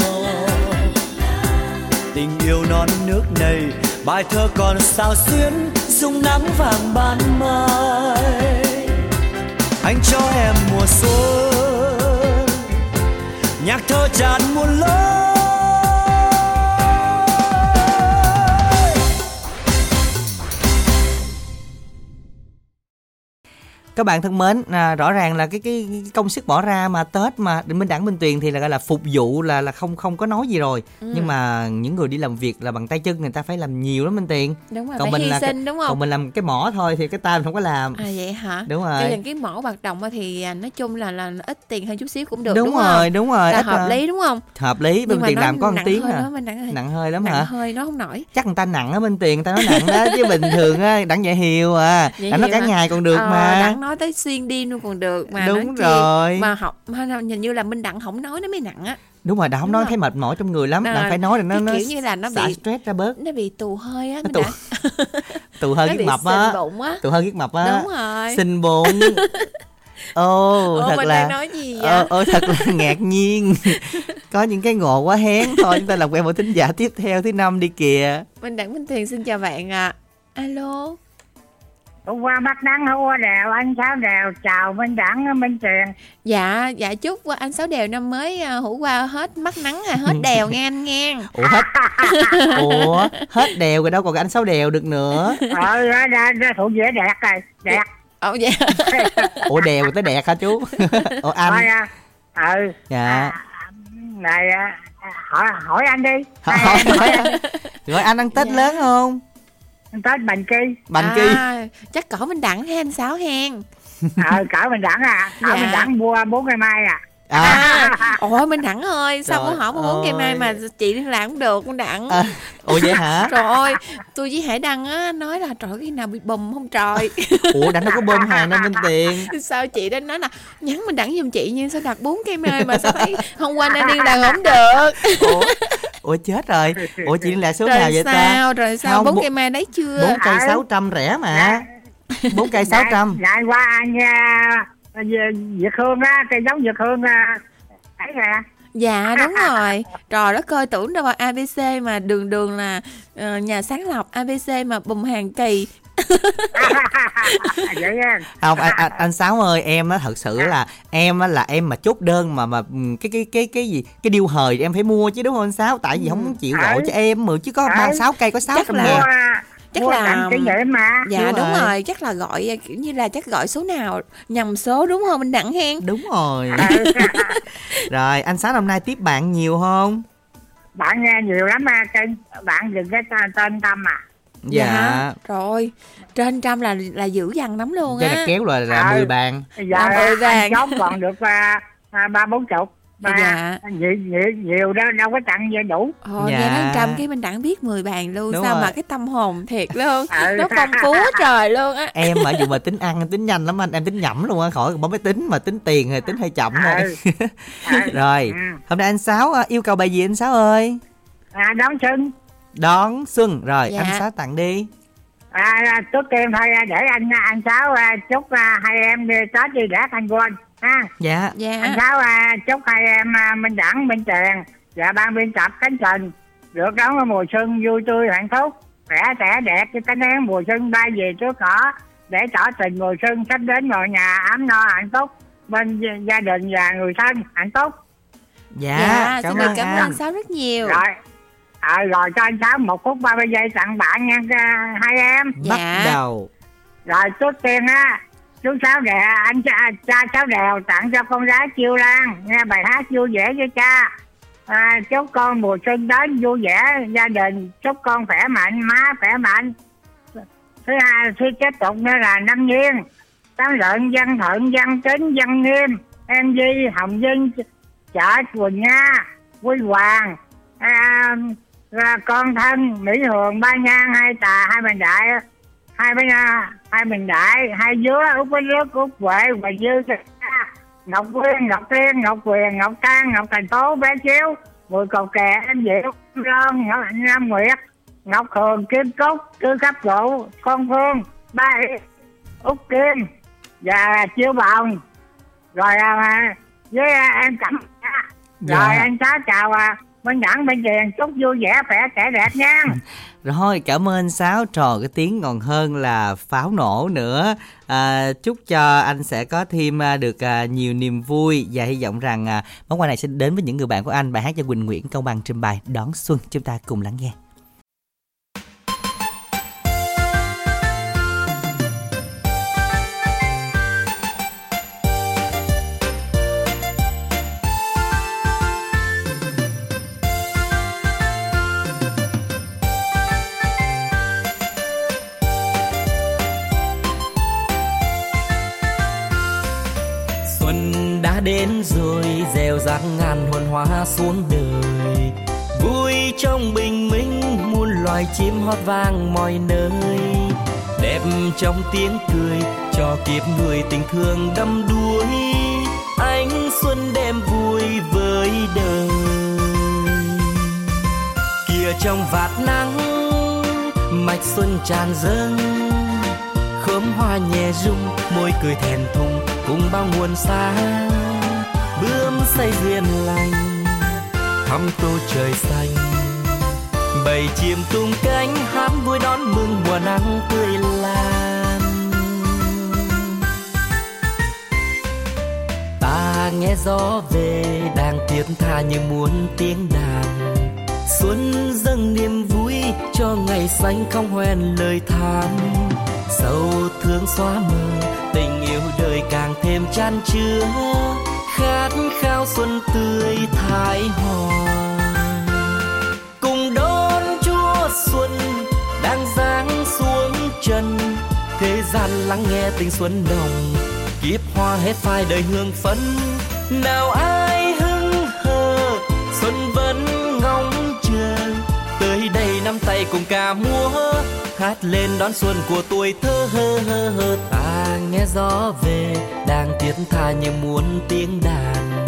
tình yêu non nước này bài thơ còn sao xuyến dung nắng vàng ban mai. Anh cho em mùa xuân. Nhạc thơ tràn muôn lối các bạn thân mến à, rõ ràng là cái, cái cái công sức bỏ ra mà tết mà định minh đẳng minh tuyền thì là gọi là phục vụ là là không không có nói gì rồi. Ừ. nhưng mà những người đi làm việc là bằng tay chân người ta phải làm nhiều lắm minh tiền đúng rồi còn phải mình hy là sinh đúng còn không mình làm cái mỏ thôi thì cái tay mình không có làm. À vậy hả? Đúng rồi. Nên cái mẫu hoạt động thì à, nói chung là là ít tiền hơn chút xíu cũng được đúng, đúng, rồi không? đúng rồi là ít hợp lý đúng không? Hợp lý nhưng mà tiền nó làm có một tiếng hơi à. nặng hơi nặng hơi lắm nặng hả hơi nó không nổi. Chắc người ta nặng á minh tiền người ta nói nặng đó chứ bình thường á đặng dạy hiều à. Đặng hiều cả ngày còn được Ờ, mà. Đặng nói tới xuyên đêm luôn còn được mà Đúng rồi. mà học mà hình như là minh đặng không nói nó mới nặng á. Đúng rồi đặng không Đúng nói rồi. thấy mệt mỏi trong người lắm Ờ, đặng phải nói là nó nó kiểu như là nó bị- stress ra bớt. nó bị tù hơi á tù- tù hơi bị mập á. tù hơi ghét mập á. Đúng rồi. Xinh bụng. Ồ Ủa, thật mình là đang nói gì vậy? ờ ờ, thật là ngạc nhiên. Có những cái ngộ quá hén thôi chúng ta làm quen một thính giả tiếp theo thứ năm đi kìa. Minh đặng minh thuyền xin chào bạn ạ. Alo hôm qua bắt nắng hôm qua đèo anh sáu đèo chào minh đẳng minh truyền. Dạ dạ chúc anh sáu đèo năm mới à, hữu qua hết mắt nắng à hết đèo nghe anh nghe. Ủa hết ủa hết đèo rồi đâu còn anh sáu đèo được nữa. Ờ ra ra, ra thuộc dễ đẹp rồi đẹp. Ồ dạ. Ủa đèo rồi tới đẹp hả chú? Ủa anh à ừ. Dạ. Này à, hỏi hỏi anh đi. Hỏi Này, hỏi hỏi anh. Rồi anh ăn tết lớn không anh tới bành kỳ bành kỳ à, chắc cỏ minh đẳng hay anh sáu hen ờ cỡ mình đẳng à. Cỡ Dạ. mình đẳng mua bốn cây mai à à, à. Ôi minh đẳng ơi sao có hỏi bốn cây mai ơi. mà chị liên lạc cũng được minh đẳng à. Ủa vậy hả? Trời ơi tôi với hải đăng á nói là trời cái nào bị bùm không trời. Ủa đã nó có bơm hàng năm minh tiền. Sao chị đó nói là nhắn mình đẳng giùm chị nhưng sao đặt bốn cây mai mà sao thấy hôm qua nay liên lạc không được. Ủa ủa chết rồi. Ủa chị liên lạc số rồi nào vậy ta? sao rồi sao Không, bốn cây mai đấy chưa? bốn cây À. sáu trăm rẻ mà. Bốn cây sáu trăm. Dạ qua anh uh, Việt Hương á cây giống Việt Hương uh, ấy nè. Dạ đúng rồi. Trời đất ơi tưởng đâu abc mà đường đường là ờ, nhà sáng lọc abc mà bùm hàng kỳ. Vậy á. Không anh, anh, anh sáu ơi em á thật sự là em á là em mà chốt đơn mà mà ừm, cái cái cái cái gì cái điêu hời em phải mua chứ đúng không anh sáu? Tại vì không chịu Ừ. gọi cho em mà chứ có ba Ừ. sáu cây có sáu trăm là- ngàn Chắc mua là- kỷ niệm mà. Dạ Đúng đúng, rồi. rồi. chắc là gọi kiểu như là chắc gọi số nào nhầm số đúng không? Minh đẳng hen. Đúng rồi. Ừ. rồi anh sáu năm nay tiếp bạn nhiều không? Bạn nghe nhiều lắm à kênh bạn đừng cái tên, tâm à. Dạ. Rồi trên trăm là là dữ dằn lắm luôn đây là á. kéo là là. 10 bàn. Bây giờ Làm ơi anh vàng. chốt còn được à, à, ba bốn chục ba Dạ. nhiều, nhiều, nhiều đó đâu có tặng về đủ Ồ, Dạ. nghe nói trăm cái minh đẳng biết 10 bàn luôn Đúng sao rồi. mà cái tâm hồn thiệt luôn Ừ. nó phong phú trời luôn á em mà dù mà tính ăn tính nhanh lắm anh em tính nhẩm luôn á khỏi bấm máy tính mà tính tiền thì tính hơi chậm thôi Ừ. Ừ. rồi Ừ. hôm nay anh sáu à, yêu cầu bài gì anh sáu ơi à, đón xuân đón xuân rồi Dạ. anh sáu tặng đi à, à, trước tiên thôi à, để anh anh sáu chúc hai em đi tết đi để thành quên ha dạ anh dạ sáu à, chúc hai em à, minh đẳng minh tiền và ban biên tập cánh trình được đón ở mùa xuân vui tươi hạnh phúc khỏe trẻ đẹp cho cánh én mùa xuân bay về trước cỏ để tỏ tình mùa xuân sắp đến ngồi nhà ấm no hạnh phúc bên gia đình và người thân hạnh phúc Dạ, dạ cảm xin ơn cảm ơn anh. anh sáu rất nhiều rồi à, rồi cho anh sáu một phút 30 giây tặng bạn nha à, hai em Dạ. Bắt đầu. rồi trước tiên á chú sáu đè anh cha, cha sáu đèo tặng cho con gái chiêu lan. Nghe bài hát vui vẻ với cha? À, chúc con mùa xuân đến vui vẻ gia đình chúc con khỏe mạnh má khỏe mạnh. Thứ hai thứ tiếp tục nữa là năm nhiên tám lợn văn thuận văn tính văn nghiêm em di hồng vinh chợ quỳnh nga quy hoàng. À, con thân mỹ hường ba nhan hai tà hai bình đại hai bên à, hai bình đại hai dứa út bánh nước út huệ và dư ngọc quyên ngọc tiên ngọc quyền ngọc trang ngọc thành phố bé chiếu mùi cầu kè em diệu lon ngọc nam nguyệt ngọc thường kim cúc tư cấp cụ con phương ba út kim và chiếu bồng. Rồi à, với à, em cảm Dạ. rồi anh cháu chào à, bên nhẫn bên tiền chúc vui vẻ khỏe trẻ đẹp nha Rồi, cảm ơn anh Sáu. Trò cái tiếng còn hơn là pháo nổ nữa. À, chúc cho anh sẽ có thêm à, được à, nhiều niềm vui và hy vọng rằng à, món quà này sẽ đến với những người bạn của anh. Bài hát cho Quỳnh Nguyễn công bằng trình bày đón xuân. Chúng ta cùng lắng nghe. Đến rồi gieo rắc ngàn hồn hoa xuống đời. Vui trong bình minh, muôn loài chim hót vang mọi nơi. Đẹp trong tiếng cười, cho kiếp người tình thương đắm đuối. Ánh xuân đem vui với đời. Kia trong vạt nắng, mạch xuân tràn dâng. Khóm hoa nhẹ rung, môi cười thèn thùng, cùng bao nguồn sáng say duyên lành. Thăm tô trời xanh, bầy chim tung cánh, hát vui đón mừng mùa nắng tươi lan. Ta nghe gió về, đang thiết tha như muốn tiếng đàn. Xuân dâng niềm vui cho ngày xanh không hoen lời than. Sâu thương xóa mờ, tình yêu đời càng thêm chan chứa khát khao xuân tươi thái hòa cùng đón chúa xuân đang giáng xuống trần thế gian lắng nghe tình xuân đồng, kiếp hoa hết phai đời hương phấn. Nào ai hưng hờ xuân vẫn ngóng chờ. Tới đây nắm tay cùng ca múa hát lên đón xuân của tuổi thơ hơ hơ hơ nghe gió về, đang thiết tha như muốn tiếng đàn.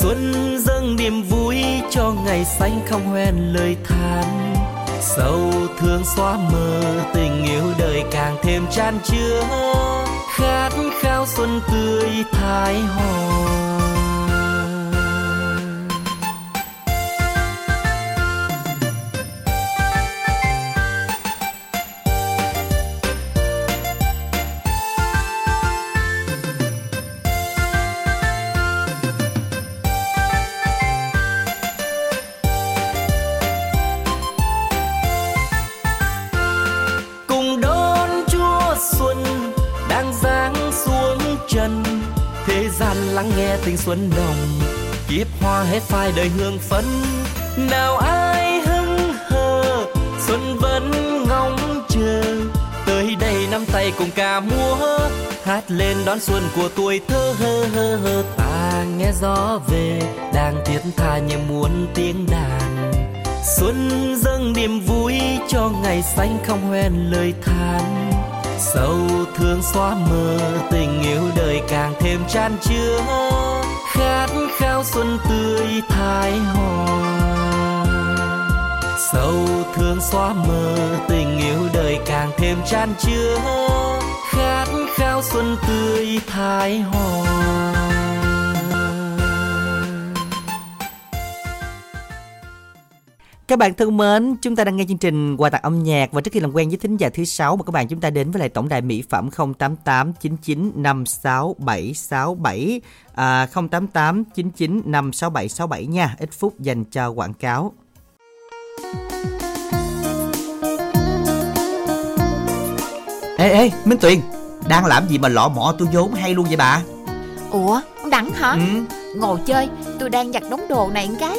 Xuân dâng niềm vui cho ngày xanh không hoen lời than. Sâu thương xóa mờ, tình yêu đời càng thêm chan chứa. Khát khao xuân tươi thái hòa. Xuân nồng, kiếp hoa hết phai đời hương phấn. Nào ai hững hờ, xuân vẫn ngóng chờ. Tới đây nắm tay cùng ca múa, hát lên đón xuân của tuổi thơ hơ hơ hơ. Ta nghe gió về, đang thiết tha như muốn tiếng đàn. Xuân dâng niềm vui cho ngày xanh không hoen lời than. Sâu thương xóa mờ, tình yêu đời càng thêm chan chứa khát khao xuân tươi thái hòa. Sâu thương xóa mờ, tình yêu đời càng thêm chan chứa. Khát khao xuân tươi thái hòa. Các bạn thân mến, chúng ta đang nghe chương trình quà tặng âm nhạc và trước khi làm quen với thính giả thứ sáu mời các bạn chúng ta đến với lại tổng đài mỹ phẩm 088 99 56 767 à, 088 99 567 67 nha. Ít phút dành cho quảng cáo. Ê ê, Minh Tuyền, đang làm gì mà lọ mọ tôi vốn hay luôn vậy bà? Ủa, ông Đẳng hả? Ừ. Ngồi chơi, tôi đang giặt đống đồ này một cái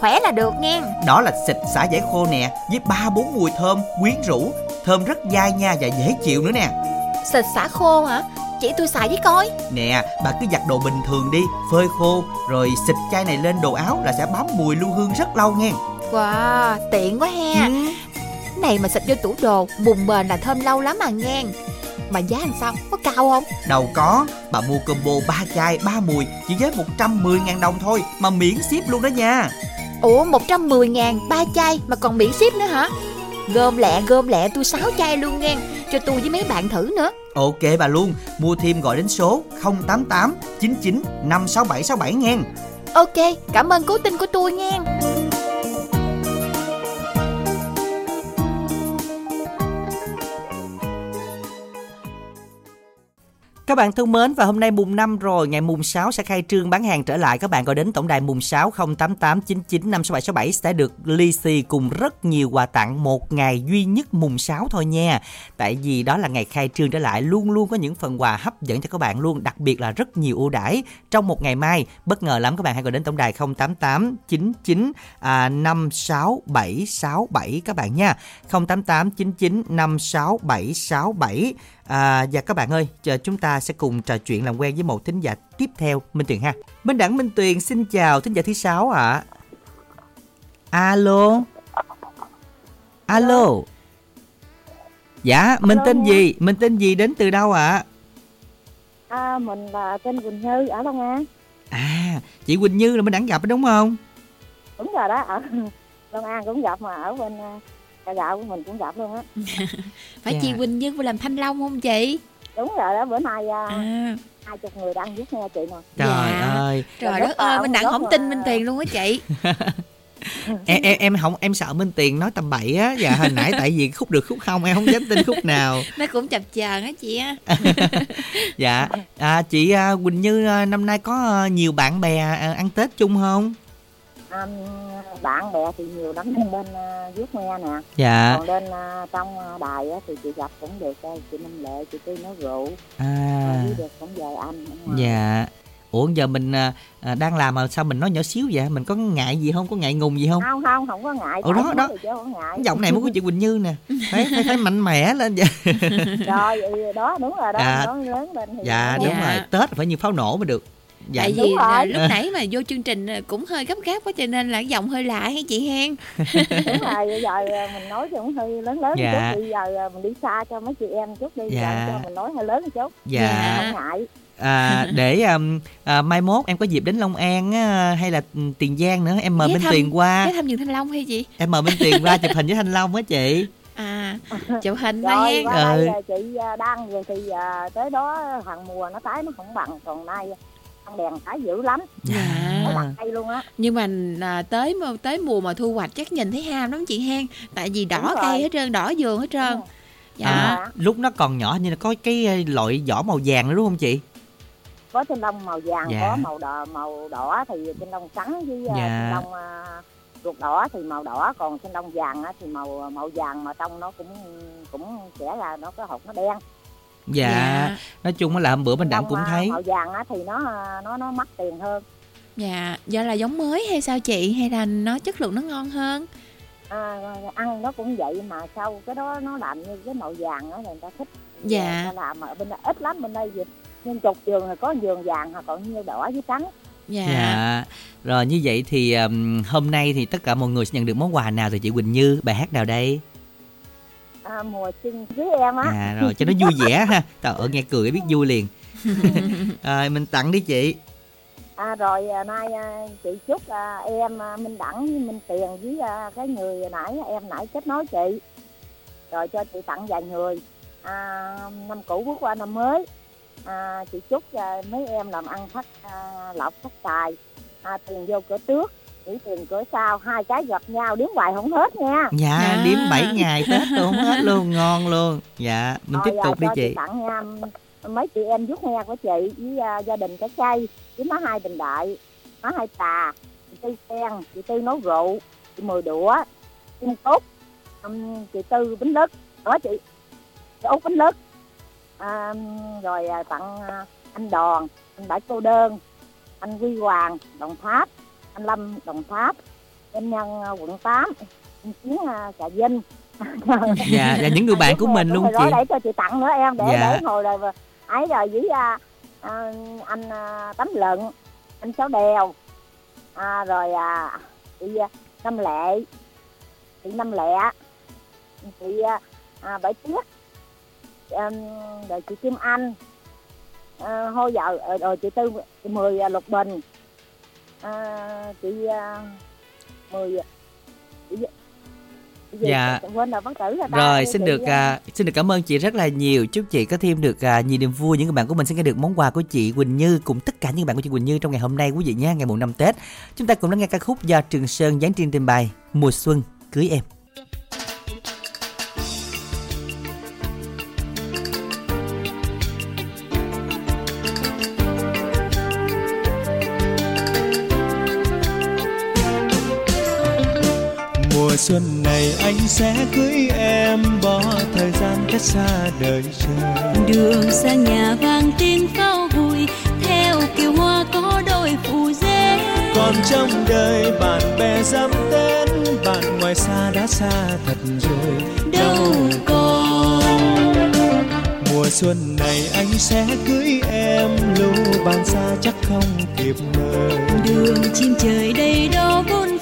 Khỏe là được nghe Đó là xịt xả giải khô nè Với ba bốn mùi thơm, quyến rũ Thơm rất dai nha và dễ chịu nữa nè Xịt xả khô hả? Chỉ tôi xài với coi Nè, bà cứ giặt đồ bình thường đi Phơi khô Rồi xịt chai này lên đồ áo là sẽ bám mùi lưu hương rất lâu nghe Wow, tiện quá ha ừ. Này mà xịt vô tủ đồ Bùn bền là thơm lâu lắm mà nghe Mà giá làm sao? Có cao không? Đâu có, bà mua combo 3 chai 3 mùi chỉ với 110 ngàn đồng thôi Mà miễn ship luôn đó nha Ủa 110 ngàn ba chai mà còn miễn ship nữa hả? Gom lẹ gom lẹ tôi 6 chai luôn nghe Cho tôi với mấy bạn thử nữa. Ok bà luôn, mua thêm gọi đến số 088 99 567 67 nghe. Ok, cảm ơn cố tin của tôi nghe Các bạn thân mến và hôm nay mùng 5 rồi, ngày mùng 6 sẽ khai trương bán hàng trở lại. Các bạn gọi đến tổng đài mùng 6 088 99 56767 sẽ được ly xì cùng rất nhiều quà tặng một ngày duy nhất mùng 6 thôi nha. Tại vì đó là ngày khai trương trở lại luôn luôn có những phần quà hấp dẫn cho các bạn luôn, đặc biệt là rất nhiều ưu đãi trong một ngày mai. Bất ngờ lắm các bạn hãy gọi đến tổng đài 088 99 à, 56767 các bạn nha. 088 99 56767 À, và các bạn ơi, chờ chúng ta sẽ cùng trò chuyện làm quen với một thính giả tiếp theo, Minh Tuyền ha. Minh Đẳng Minh Tuyền xin chào thính giả thứ sáu ạ. À. Alo. Alo. Dạ, mình tên gì? Mình tên gì đến từ đâu ạ? À? À, mình là tên Quỳnh Như ở Long An. À, chị Quỳnh Như là mình Đẳng gặp đúng không? Đúng rồi đó, ở Long An cũng gặp mà ở bên cà gạo của mình cũng gặp luôn á phải Dạ. chị Quỳnh Như làm thanh long không chị đúng rồi đó bữa nay à, à hai chục người đang viết nghe chị nè Trời Dạ. ơi, trời Rồi đất ơi mình đặng không tin Minh Tiền luôn á chị em em em không em sợ Minh Tiền nói tầm bậy á. Dạ hồi nãy tại vì khúc được khúc không em không dám tin khúc nào. nó cũng chập chờn á chị á Dạ, à, chị à, Quỳnh Như à, năm nay có nhiều bạn bè ăn Tết chung không? À, bạn bè thì nhiều lắm bên à, viết nghe nè Dạ. còn bên à, trong à, đài á, thì chị gặp cũng được à, chị Minh Lệ chị Tư nói rượu À. với được cũng vài anh. Dạ. Ủa giờ mình à, à, đang làm mà sao mình nói nhỏ xíu vậy? Mình có ngại gì không? Có ngại ngùng gì không? không không không có ngại Ủa, đó, đó. ngại giọng này mới của chị Quỳnh Như nè. Phải phải, phải mạnh mẽ lên vậy. rồi ừ, đó đúng rồi đó nói lớn lên thì Dạ đúng rồi, Tết phải như pháo nổ mới được. Dạ. tại vì rồi. lúc nãy mà vô chương trình à, cũng hơi gấp gáp quá cho nên là giọng hơi lạ hay chị hen đúng rồi bây giờ à, mình nói cũng hơi lớn lớn Dạ. chút bây giờ à, mình đi xa cho mấy chị em chút đi Dạ. cho mình nói hơi lớn một chút Dạ. không ngại À, để um, à, mai mốt em có dịp đến Long An á, hay là Tiền Giang nữa em mời Minh Tuyền qua cái thăm vườn thanh long hay chị em mời Minh Tuyền qua chụp hình với Thanh Long á chị à chụp hình rồi hen qua đây Ừ. chị à, đang rồi thì à, tới đó hàng mùa nó tái nó không bằng còn nay đèn tái dữ lắm. Nó dạ đặt cây luôn á. Nhưng mà à, tới tới mùa mà thu hoạch chắc nhìn thấy ham lắm chị hen tại vì đỏ Đúng rồi. cây hết trơn đỏ vườn hết trơn. Dạ. À, lúc nó còn nhỏ như là có cái ờ, loại vỏ màu vàng nữa đúng không chị? Có thanh long màu vàng Dạ. có màu đỏ màu đỏ thì thanh long trắng với à, Dạ. thanh long à, ruột đỏ thì màu đỏ còn thanh long vàng á, thì màu màu vàng mà trong nó cũng cũng sẽ là nó có hột nó đen dạ, nói chung là hôm bữa mình đặng Thanh cũng thấy. màu vàng á, thì nó nó nó mắc tiền hơn. Dạ. Do là giống mới hay sao chị? Hay là nó chất lượng nó ngon hơn? À, ăn nó cũng vậy mà sau cái đó nó làm như cái màu vàng á người ta thích. Dạ. người ta làm ở bên đây ít lắm bên đây nhưng chục giường thì có giường vàng hoặc còn như đỏ với trắng. Dạ, dạ. Rồi như vậy thì um, hôm nay thì tất cả mọi người sẽ nhận được món quà nào từ chị Quỳnh Như? Bài hát nào đây à, mùa xuân với em á. À rồi cho nó vui vẻ ha. Trời ơi nghe cười biết vui liền. Rồi mình tặng đi chị. À, rồi à, nay à, chị chúc à, em à, minh đẳng với minh tiền với à, cái người nãy em nãy kết nối chị. Rồi cho chị tặng vài người. À, năm cũ bước qua năm mới. À, chị chúc à, mấy em làm ăn phát à, lộc phát tài. À, tiền vô cửa trước chỉ tiền cửa sau hai cái gặp nhau điếm hoài không hết nha. Dạ À. điếm 7 ngày tết tôi không hết luôn ngon luôn. Dạ mình tiếp Rồi, à, tục đi cho chị. tặng nha mấy chị em giúp nghe của chị với à, gia đình cái cây với má hai bình đại má hai tà chị tư sen chị tư nấu rượu chị mười đũa kim cúc um, chị tư bánh lứt đó chị chị út bánh lứt à, rồi tặng à, anh đòn anh bảy cô đơn anh quy hoàng đồng tháp anh lâm đồng tháp em nhân à, quận 8 anh chiến à, trà vinh. Dạ và những người bạn của mình luôn chị. để cho chị tặng nữa em để Dạ. để hồi rồi ấy rồi với à, à, anh à, tấm lận anh sáu đèo à, rồi à, chị năm lệ chị năm lẹ chị à, bảy tiết à, rồi chị kim anh à, hô vợ ờ, rồi chị tư chị mười lục bình à, chị à, mười chị, chị, Dạ. quên rồi tử rồi xin được à, à, xin được cảm ơn chị rất là nhiều. Chúc chị có thêm được à, nhiều niềm vui. Những người bạn của mình sẽ nghe được món quà của chị Quỳnh Như cùng tất cả những bạn của chị Quỳnh Như trong ngày hôm nay quý vị nhé, ngày mùng năm Tết. Chúng ta cùng lắng nghe ca khúc do Trường Sơn dán trên trình bày Mùa xuân cưới em. Xuân này anh sẽ cưới em bỏ thời gian cách xa đời chờ đường sang nhà vang tiếng pháo vui theo kiều hoa có đôi phù dê. Còn trong đời bạn bè dám đến bạn ngoài xa đã xa thật rồi. Đâu còn? Mùa xuân này anh sẽ cưới em lưu ban xa chắc không kịp mời. Đường chim trời đầy đó bốn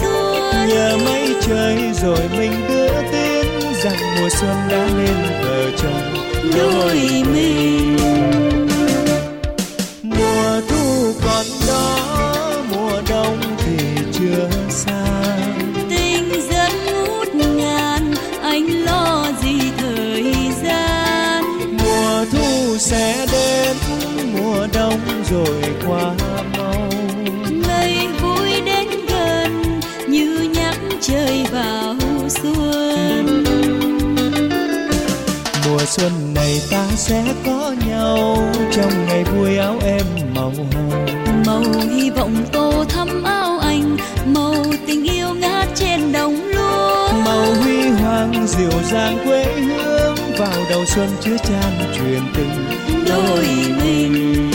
xuân nhờ mây trời rồi mình đưa tin rằng mùa xuân đã nên vợ chồng đôi mình. Mùa thu còn đó mùa đông thì chưa xa tình dân ngút ngàn anh lo gì thời gian? Mùa thu sẽ đến mùa đông rồi qua trời vào xuân. Mùa xuân này ta sẽ có nhau trong ngày vui áo em màu hồng. Màu hy vọng tô thắm áo anh màu tình yêu ngát trên đồng lúa. Màu huy hoàng dịu dàng quê hương vào đầu xuân chứa chan truyền tình. Đôi mình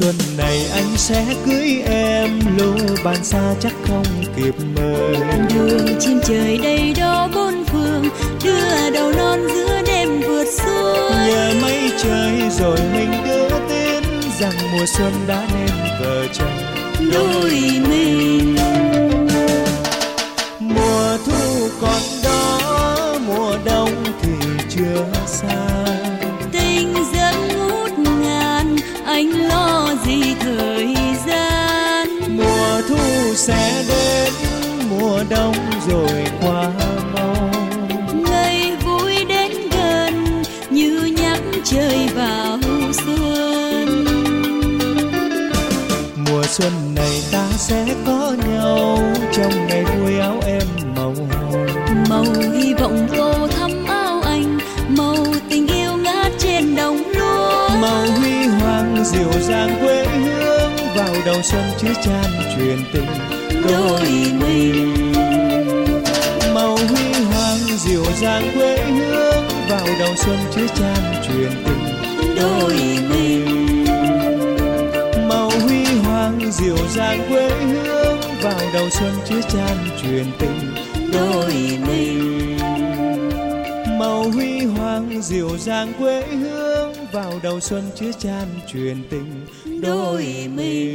xuân này anh sẽ cưới em lưu bàn xa chắc không kịp mời. Đường chim trời đầy đó bốn phương đưa đầu non giữa đêm vượt xuân nhờ mây trời rồi mình đưa tin rằng mùa xuân đã nên vợ chồng đôi mình sẽ đến mùa đông rồi qua mau. Ngày vui đến gần như nhắc trời vào xuân. Mùa xuân này ta sẽ có nhau trong ngày vui áo em màu hồng. Màu hy vọng tô thắm áo anh màu tình yêu ngát trên đồng lúa. Màu huy hoàng dịu dàng quê hương vào đầu xuân chứa chan truyền tình đôi mình. Màu huy hoàng dịu dàng quê hương vào đầu xuân chứa chan truyền tình đôi mình. màu huy hoàng đầu xuân chứa chan truyền tình đôi mình. màu huy hoàng dịu dàng quê hương vào đầu xuân chứa chan truyền tình đôi mình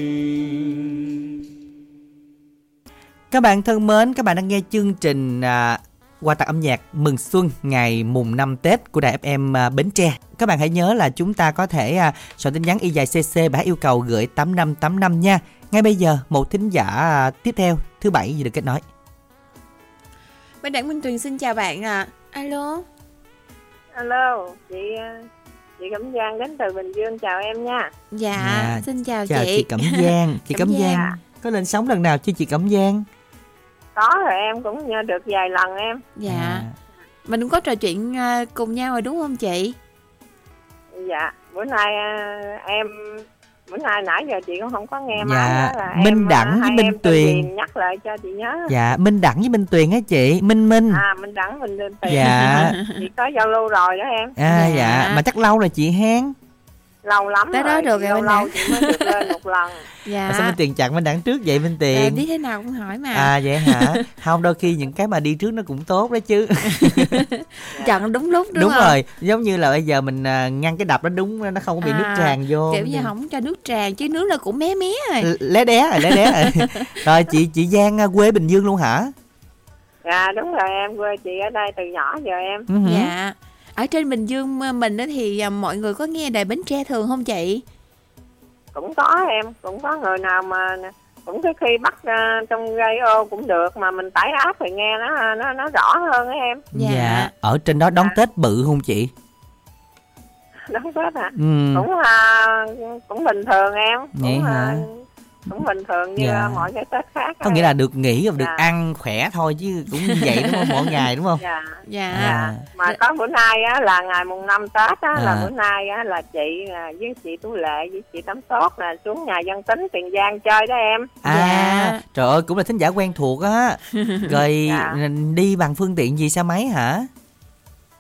Các bạn thân mến, các bạn đang nghe chương trình à, qua tặng âm nhạc mừng xuân ngày mùng 5 Tết của đài FM à, Bến Tre. Các bạn hãy nhớ là chúng ta có thể à, soạn tin nhắn y dài CC bài yêu cầu gửi 8585 nha. Ngay bây giờ một thính giả à, tiếp theo thứ bảy gì được kết nối. Bên Đảng Minh Tuyền xin chào bạn ạ. Alo. Alo, chị chị Cẩm Giang đến từ Bình Dương chào em nha. Dạ, Dạ, xin chào, Chào chị. chị Cẩm Giang, chị Cẩm Cẩm Giang Giang. có lên sóng lần nào chưa chị Cẩm Giang? Có rồi em cũng nhờ được vài lần em. Dạ. Mình cũng có trò chuyện à, cùng nhau rồi đúng không chị? Dạ, bữa nay à, em bữa nay nãy giờ chị cũng không có nghe Dạ, đó là Minh em, à, Đẳng với Minh Tuyền. Nhắc lại cho chị nhớ. Dạ, Minh Đẳng với Minh Tuyền á chị, Minh Minh. À, Minh Đẳng Minh Tuyền. Dạ. chị có giao lưu rồi đó em. À dạ, mà chắc lâu rồi chị hen. Lâu lắm Tới đó rồi. được rồi, lâu lâu chị mới được lên một lần. Dạ. Mà sao Minh Tuyền chặn Minh Đẳng trước vậy Minh Dạ, Tuyền? biết thế nào cũng hỏi mà. À vậy hả? Không đôi khi những cái mà đi trước nó cũng tốt đó chứ. Chọn đúng lúc đúng, đúng không? rồi, giống như là bây giờ mình à, ngăn cái đập đó đúng nó không có bị nước À, tràn vô. Kiểu như không cho nước tràn chứ nước là cũng mé mé rồi. Lé đé rồi, lé đé rồi. rồi chị chị Giang à, quê Bình Dương luôn hả? Dạ đúng rồi em quê chị ở đây từ nhỏ giờ em. Ừ. Dạ. Ở trên Bình Dương à, mình á thì à, mọi người có nghe đài Bến Tre thường không chị? Cũng có em, cũng có người nào mà cũng cái khi bắt à, trong radio cũng được mà mình tải app thì nghe nó nó nó rõ hơn á em. Dạ. Ở trên đó đón Tết bự không chị? Đúng hết à. Ừ. Cũng à, cũng bình thường em, Vậy cũng hả? à, cũng bình thường như Dạ. mọi cái Tết khác. Có nghĩa là được nghỉ và được Dạ. ăn khỏe thôi chứ cũng như vậy đúng không? Mỗi ngày đúng không? Dạ. Dạ. À. Mà có bữa nay á là ngày mùng 5 Tết á À. là bữa nay á là chị à, với chị Tú Lệ với chị Tắm Tốt là xuống nhà dân tính Tiền Giang chơi đó em. À, Dạ. trời ơi cũng là thính giả quen thuộc á. Rồi Dạ. đi bằng phương tiện gì xe máy hả?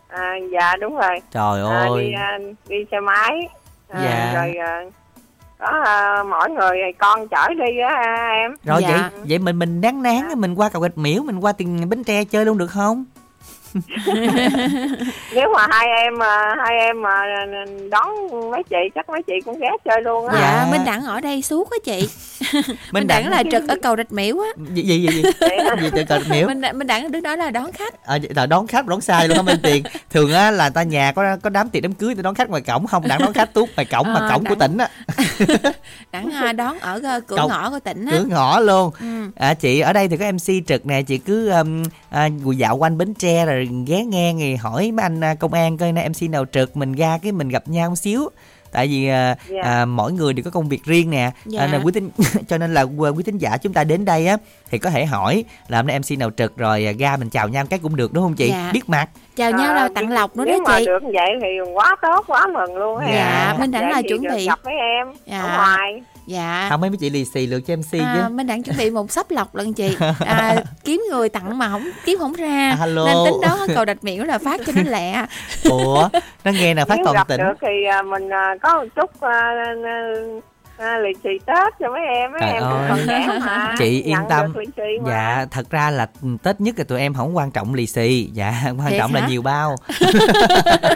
À, dạ đúng rồi. Trời À, ơi. đi à, đi xe máy. À, Dạ. Rồi à, có à, mỗi người con chở đi á em. Rồi Dạ. vậy vậy mình mình đáng đáng mình qua cầu gạch miễu mình qua tiền bến tre chơi luôn được không? Nếu mà hai em à, hai em mà đón mấy chị chắc mấy chị cũng ghé chơi luôn á. Dạ, Dạ. Minh Đẳng ở đây suốt á chị. Minh Minh Đẳng là trực ở cầu Rạch Miễu á. gì gì gì gì, gì từ cầu gạch miễu? Minh Đẳng, Minh Đẳng đứng đó là đón khách. À, là đón khách đón sai luôn á bên tiền thường á là ta nhà có có đám tiệc đám cưới thì đón khách ngoài cổng không đặng đón khách tuốt ngoài cổng mà Ờ, cổng của đặng- tỉnh á Đẳng à, đón ở ờ, cửa Cầu- ngõ của tỉnh á. cửa ngõ luôn Ừ. à, chị ở đây thì có mc trực nè chị cứ um, à, dạo quanh bến tre rồi ghé nghe thì hỏi mấy anh à, công an coi nay mc nào trực mình ra cái mình gặp nhau một xíu tại vì à, Dạ. à, mỗi người đều có công việc riêng nè Dạ. à, nên quý tín cho nên là quý quý thính giả chúng ta đến đây á thì có thể hỏi là hôm nay mc nào trực rồi à, ra mình chào nhau cái cũng được đúng không chị Dạ. biết mặt Chào nhau À, là tặng lộc nữa Nếu đó mà chị. được vậy thì quá tốt quá mừng luôn á Dạ, em. Minh Vậy là chuẩn bị. gặp mấy em Dạ. ở ngoài. Dạ. không mấy mấy chị lì xì lượt cho mc chứ À, Minh Đẳng chuẩn bị một sắp lọc lần chị. À, kiếm người tặng mà không kiếm không ra. À, hello. nên tính đó cầu đạch miễu là phát cho nó lẹ. Ủa nó nghe nào phát Nếu toàn gặp tỉnh. được thì à, mình à, có một chút à, à, à, lì xì Tết cho mấy em mấy Trời em cũng ơi. còn trẻ mà chị yên Nhận tâm được lì xì mà. dạ thật ra là tết nhất là tụi em không quan trọng lì xì dạ quan Thiệt trọng là hả? nhiều bao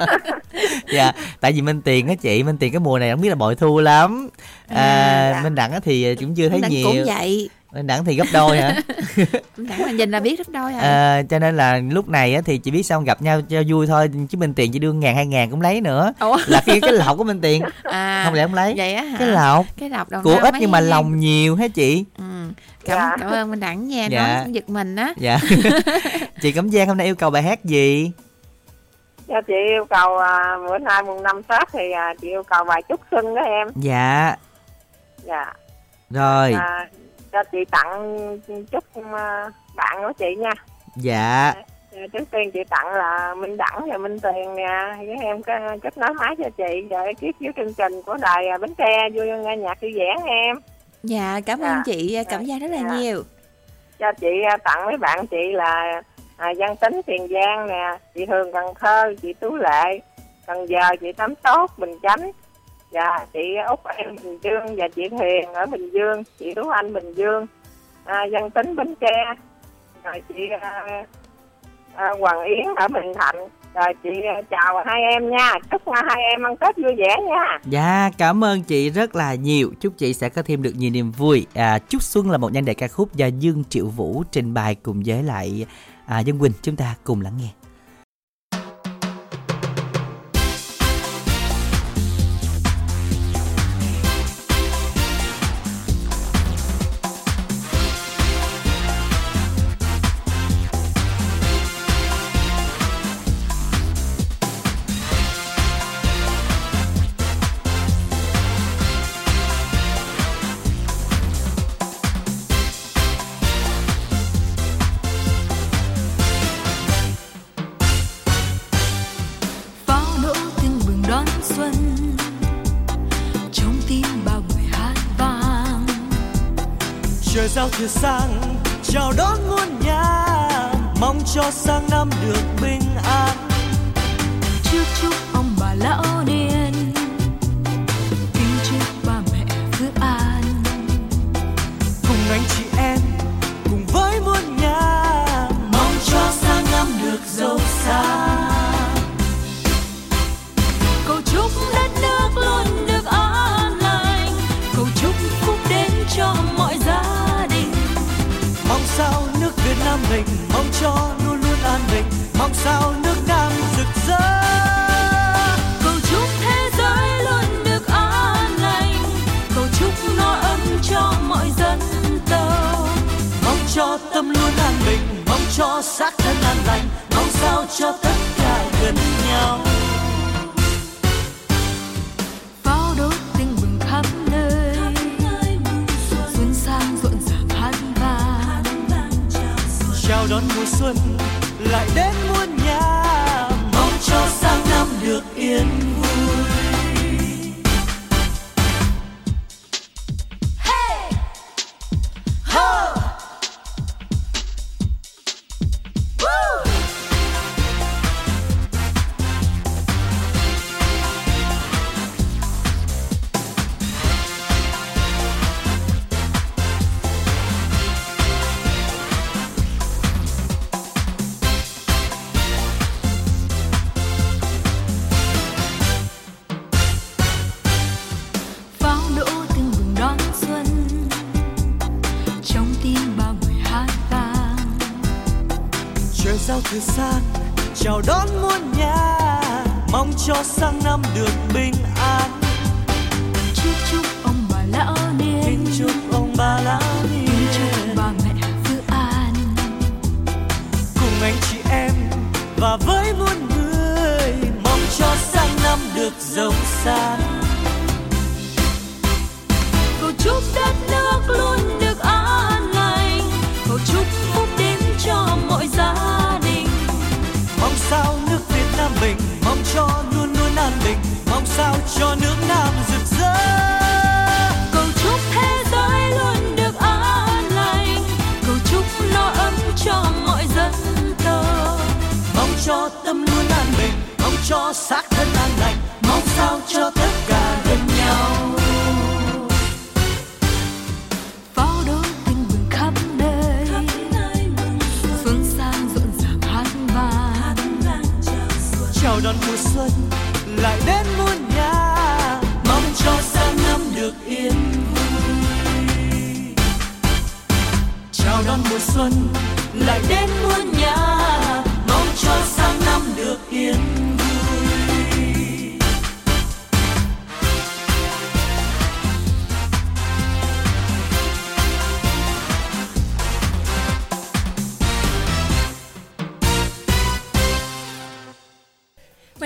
dạ tại vì minh tiền á chị minh tiền cái mùa này không biết là bội thu lắm à, À, dạ. minh đẳng á thì cũng chưa thấy Minh Đẳng nhiều cũng vậy đẳng thì gấp đôi hả? Đẳng là nhìn là biết rất đôi rồi à, cho nên là lúc này á thì chị biết sao gặp nhau cho vui thôi chứ minh tiền chỉ đưa ngàn hai ngàn cũng lấy nữa. Ủa? là cái cái lọc của minh tiền. À, không lẽ không lấy? vậy á hả? Cái lọc. Cái lọc của ít nhưng mà lòng nhiều hả chị? Ừ. cảm, Dạ. cảm ơn Minh Đẳng nha Dạ. nói cũng giật mình á. Dạ. Chị cẩm giang hôm nay yêu cầu bài hát gì? Dạ, chị yêu cầu à, bữa nay mùng năm Tết thì à, chị yêu cầu bài chúc xuân đó em. Dạ. Dạ. Rồi. À, cho chị tặng chúc à, bạn của chị nha. Dạ. Dạ, trước tiên chị tặng là Minh Đẳng và Minh Tuyền nè. Với em có kết nối máy cho chị và ekip dưới chương trình của đài à, Bến Tre vui nghe nhạc vui vẻ nghe em. Dạ cảm ơn Dạ. chị cảm giác rất là Dạ. nhiều. Cho chị tặng mấy bạn chị là à, Văn Tính Tiền Giang nè chị Hường Cần Thơ chị Tú Lệ Cần Giờ chị Tắm Tốt Bình Chánh dạ chị Út em Bình Dương và chị Huyền ở Bình Dương chị Tú Anh Bình Dương à, dân Tính Bến Tre rồi chị à, à, Hoàng Yến ở Bình Thạnh rồi chị à, chào hai em nha chúc hai em ăn Tết vui vẻ nha Dạ, cảm ơn chị rất là nhiều. Chúc chị sẽ có thêm được nhiều niềm vui. À, Chúc Xuân là một nhan đề ca khúc do Dương Triệu Vũ trình bày cùng với lại à, Dân Quỳnh. Chúng ta cùng lắng nghe. Trời lại đến muôn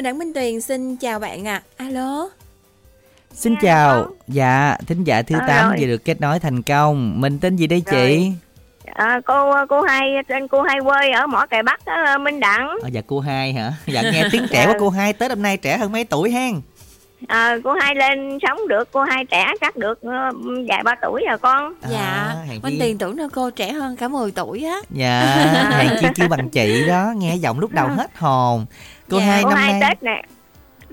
Đặng Minh Tuyền xin chào bạn ạ. À. Alo. Xin chào, dạ, thính giả thứ À, 8 rồi. vừa được kết nối thành công. Mình tên gì đây chị? À, cô cô hai tên cô hai quê ở mỏ cày bắc đó, Minh Đặng Ờ, dạ cô hai hả? Dạ nghe tiếng trẻ của cô hai Tết hôm nay trẻ hơn mấy tuổi hen? à, cô hai lên sống được cô hai trẻ chắc được ờ, vài ba tuổi rồi con Dạ. hèn Minh. Tuyền tưởng là cô trẻ hơn cả 10 tuổi á. Dạ, hèn chi kêu bằng chị đó, nghe giọng lúc đầu hết hồn. Cô Dạ. hai cô năm hai nay tết này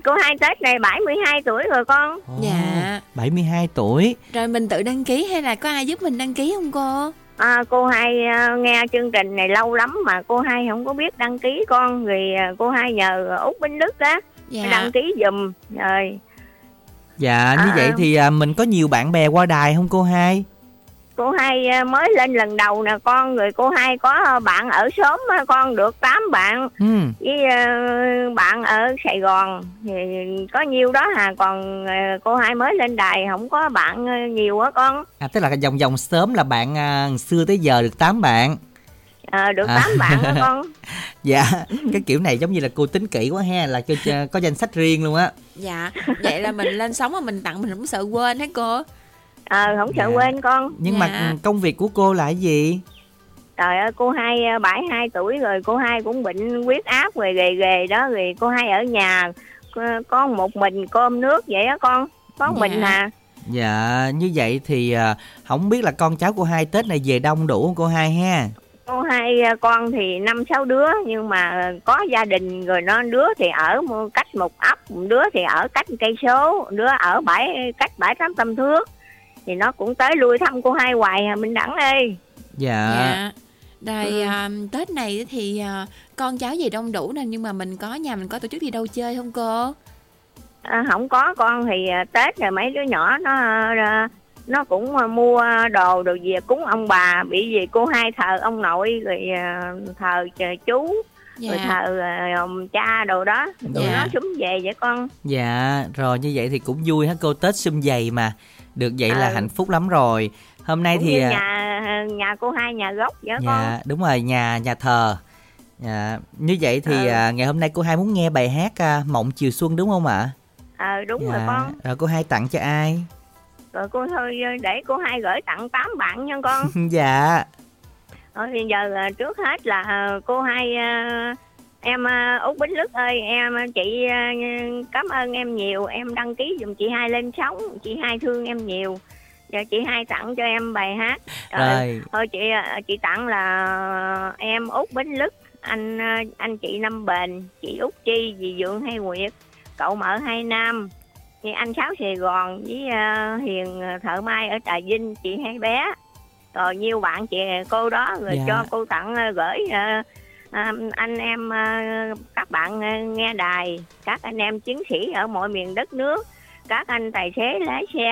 cô hai tết này 72 tuổi rồi con Dạ. 72 tuổi. Rồi mình tự đăng ký hay là có ai giúp mình đăng ký không cô? à, cô hai à, nghe chương trình này lâu lắm mà cô hai không có biết đăng ký con rồi à, cô hai nhờ út bính đức đó Dạ. đăng ký giùm rồi Dạ như À, vậy à. thì à, mình có nhiều bạn bè qua đài không cô hai? Cô hai à, mới lên lần đầu nè con rồi cô hai có bạn ở xóm á, con được 8 bạn Ừ. với à, bạn ở Sài Gòn thì có nhiêu đó hà còn à, cô hai mới lên đài không có bạn à, nhiều á con À tức là vòng vòng sớm là bạn à, xưa tới giờ được 8 bạn. à, được À. 8 bạn á con Dạ, cái kiểu này giống như là cô tính kỹ quá ha, là cho, cho có danh sách riêng luôn á. dạ vậy là mình lên sóng mà mình tặng mình không sợ quên hết cô ờ không sợ Dạ. quên con Nhưng Dạ. mà công việc của cô là cái gì? trời ơi cô hai à, bảy hai tuổi rồi cô hai cũng bệnh huyết áp rồi ghề ghề đó rồi cô hai ở nhà có- có một mình cơm nước vậy á con có một mình Dạ. à Dạ, như vậy thì à, không biết là con cháu của hai Tết này về đông đủ không cô hai ha? cô hai à, con thì năm sáu đứa nhưng mà có gia đình rồi nó đứa thì ở cách một ấp đứa thì ở cách một cây số đứa ở bảy cách bảy tám trăm thước thì nó cũng tới lui thăm cô hai hoài à minh đẳng ơi Dạ. dạ rồi Ừ. à, tết này thì à, con cháu gì đông đủ nè nhưng mà mình có nhà mình có tổ chức đi đâu chơi không cô à, không có con thì à, tết rồi mấy đứa nhỏ nó à, nó cũng à, mua đồ đồ về cúng ông bà bị gì cô hai thờ ông nội rồi à, thờ ch- chú rồi dạ thờ à, cha đồ đó tụi Dạ. nó súng về vậy con Dạ, rồi như vậy thì cũng vui ha cô Tết sum vầy mà. Được vậy là Ừ. hạnh phúc lắm rồi. Hôm nay cũng thì à, nhà nhà cô hai nhà gốc vậy con Dạ, đúng rồi, nhà nhà thờ. Dạ, như vậy thì Ừ. à, ngày hôm nay cô hai muốn nghe bài hát à, Mộng chiều xuân đúng không ạ? ờ đúng dạ. rồi con Rồi cô hai tặng cho ai? rồi cô thôi để cô hai gửi tặng tám bạn nha con dạ. Ờ, thì giờ à, trước hết là à, cô hai à, em à, út bính lức ơi em à, chị à, cảm ơn em nhiều em đăng ký giùm chị hai lên sóng chị hai thương em nhiều giờ chị hai tặng cho em bài hát Rồi. thôi chị chị tặng là em út bính lức anh anh chị năm bền chị út chi dì dượng hay nguyệt cậu mở hai nam thì anh sáu sài gòn với hiền thợ mai ở trà vinh chị hai bé rồi nhiều bạn chị cô đó rồi Dạ. cho cô tặng gửi ờ, à, anh em ờ, các bạn ờ, nghe đài các anh em chiến sĩ ở mọi miền đất nước các anh tài xế lái xe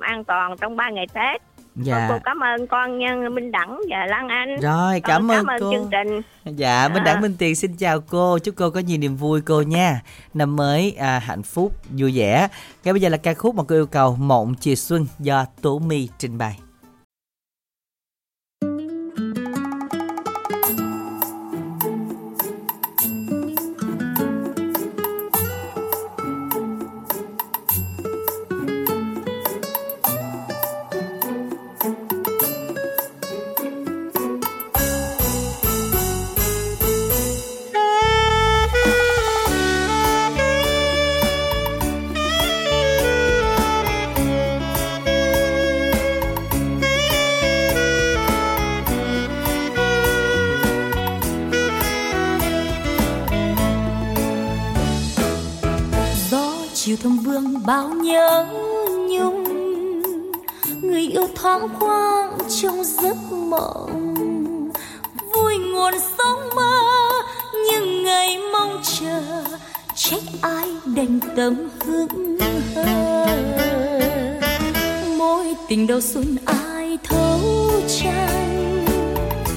an toàn trong ba ngày tết Dạ. cô cảm ơn con nha minh đẳng và lan anh Rồi, cảm ơn cảm ơn cô. chương trình Dạ, Minh À. Đẳng Minh Tiền xin chào cô, chúc cô có nhiều niềm vui cô nha. Năm mới à, hạnh phúc, vui vẻ. Ngay bây giờ là ca khúc mà cô yêu cầu Mộng chiều xuân do Tố My trình bày. Sớm tâm hững hờ. Mối tình đầu xuân ai thấu chan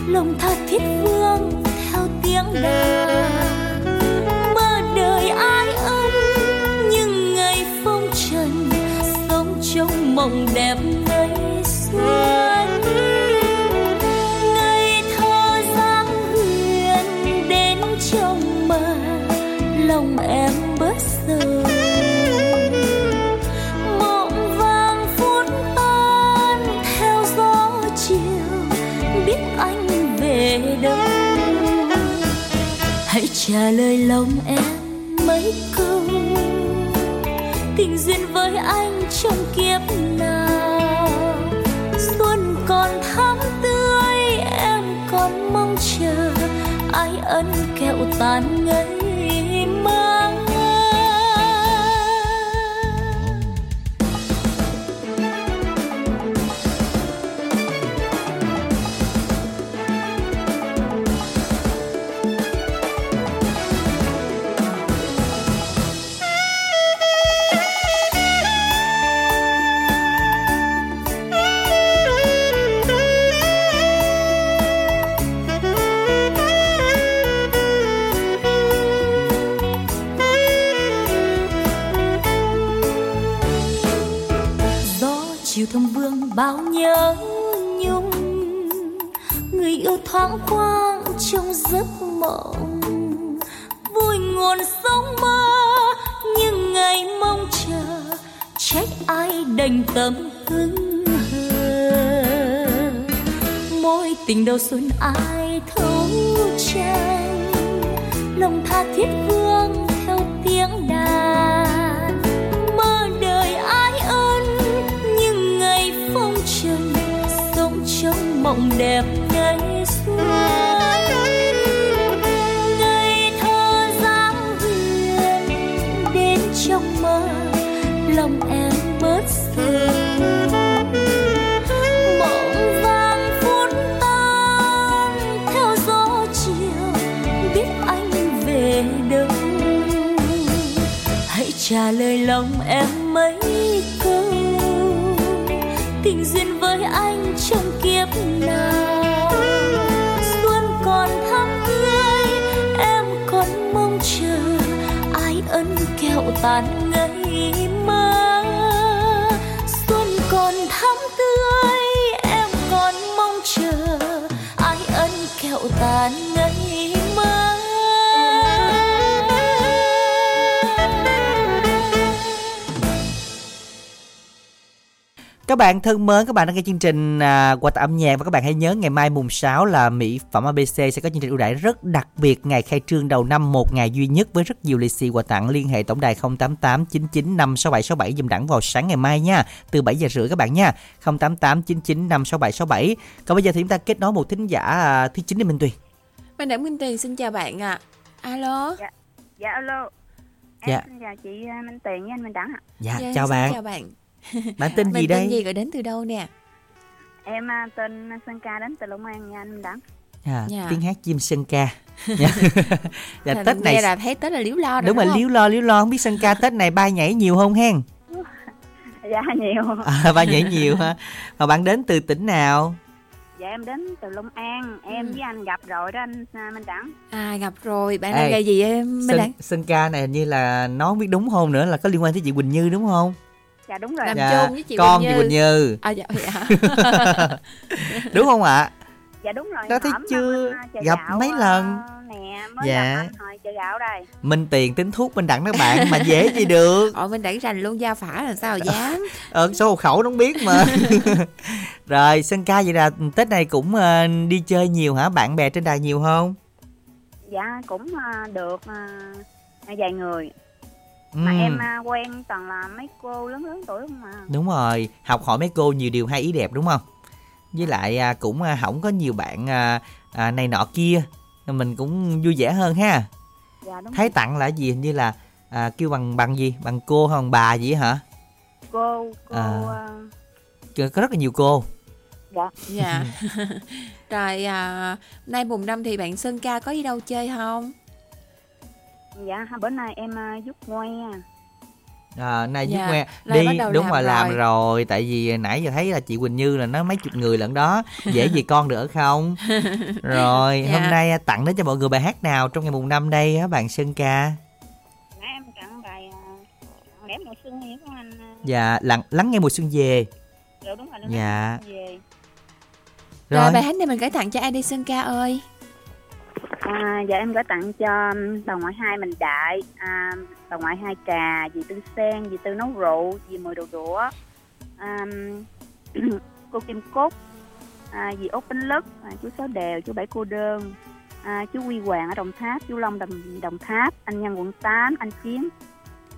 lòng tha thiết vương theo tiếng đàn. Mơ đời ai ân, nhưng ngày phong trần, sống trong mộng đẹp trả lời lòng em mấy câu. Tình duyên với anh trong kiếp nào? Xuân còn thắm tươi, em còn mong chờ. Ai ân kẹo tàn ngân bao nhớ nhung, người yêu thoáng quang trong giấc mộng. Vui nguồn sống mơ, nhưng ngày mong chờ, trách ai đành tâm hứng hờ. Mối tình đầu xuân ai thấu tranh lòng tha thiết vui mộng đẹp ngày xưa, ngây thơ dáng huyền đến trong mơ lòng em bớt sầu. Mộng vàng phút tan theo gió chiều biết anh về đâu. Hãy trả lời lòng em mấy trong Các bạn thân mến, các bạn đang nghe chương trình à, quà tặng âm nhạc và các bạn hãy nhớ ngày mai mùng 6 là mỹ phẩm ABC sẽ có chương trình ưu đãi rất đặc biệt ngày khai trương đầu năm một ngày duy nhất với rất nhiều lì xì quà tặng liên hệ tổng đài 088 99 56767 dùm đẳng vào sáng ngày mai nha, từ 7 giờ rưỡi các bạn nha. 088 99 56767. Còn bây giờ thì chúng ta kết nối một thính giả à, thứ chín để Minh Tuyền. Minh Đẳng Minh Tuyền xin chào bạn ạ. Alo. Dạ, dạ alo. Em Dạ. xin chào chị à, Minh Tiền với anh Minh Đẳng ạ. Dạ, Dạ, chào bạn. Chào bạn. Bạn tên gì Mình đây? tên gì gọi đến từ đâu nè? Em à, tên Sơn Ca đến từ Long An nha anh Minh Đẳng. À, Dạ. tiếng hát chim sơn ca. Dạ. dạ, Thành Tết này nghe là thấy Tết là liếu lo rồi đúng đúng rồi liếu lo liếu lo không biết sơn ca Tết này bay nhảy nhiều không hen? Dạ nhiều. À, bay nhảy nhiều ha. Mà bạn đến từ tỉnh nào? Dạ em đến từ Long An. Em Ừ. với anh gặp rồi đó anh à, Minh Đẳng. À gặp rồi, bạn đang gây gì em Minh Đẳng? Sơn ca này hình như là nó không biết đúng không nữa là có liên quan tới chị Quỳnh Như đúng không? Dạ đúng rồi. Làm Dạ, chung với chị con Quỳnh chị Như. Quỳnh Như. À dạ, dạ. đúng không ạ? Dạ đúng rồi. Đó thấy chưa? à, Gặp gạo, mấy à, lần. Nè mới Dạ. gặp anh hồi chợ gạo đây. Minh tiền tính thuốc Minh đặng đó bạn mà dễ gì được. Ôi Minh Đẳng rành luôn gia phả làm sao dám. Ờ số hộ khẩu nó không biết mà. Rồi Sơn ca vậy là Tết này cũng ờ, đi chơi nhiều hả? Bạn bè trên đài nhiều không? Dạ cũng à, được à, vài người. Mà Ừ. em à, quen toàn là mấy cô lớn lớn tuổi không mà. Đúng rồi, học hỏi mấy cô nhiều điều hay ý đẹp đúng không? Với lại à, cũng à, không có nhiều bạn à, à, này nọ kia, mình cũng vui vẻ hơn ha. Dạ đúng Thấy tặng là gì hình như là à, kêu bằng bằng gì, bằng cô hay bằng bà gì á hả? cô cô À. à, Có có rất là nhiều cô. dạ Dạ. Rồi à, nay mùng năm thì bạn Sơn Ca có đi đâu chơi không? Dạ bữa nay em à, giúp ngoe À, nay giúp Dạ, ngoe. đi đúng làm rồi làm rồi. rồi. Tại vì nãy giờ thấy là chị Quỳnh Như là nó mấy chục người lận đó. Dễ gì con được không? Rồi Dạ. hôm nay à, tặng đến cho mọi người bài hát nào trong ngày mùng năm đây á bạn Sơn ca? Nãy em tặng bài à, tặng lẽ mùa xuân gì của anh dạ lắng lắng nghe mùa xuân về. Rồi đúng rồi Dạ. về. Rồi, rồi. bài hát này mình gửi tặng cho ai đi Sơn Ca ơi? À, dạ em gửi tặng cho um, bà ngoại hai mình đại. À, bà ngoại hai trà dì tư sen dì tư nấu rượu dì mười đồ đũa. À, cô kim cúc. À, dì út bánh Lức, à, chú sáu đèo chú bảy cô đơn. À, chú quy hoàng ở đồng tháp chú long đồng đồng tháp anh nhân quận 8 anh chiến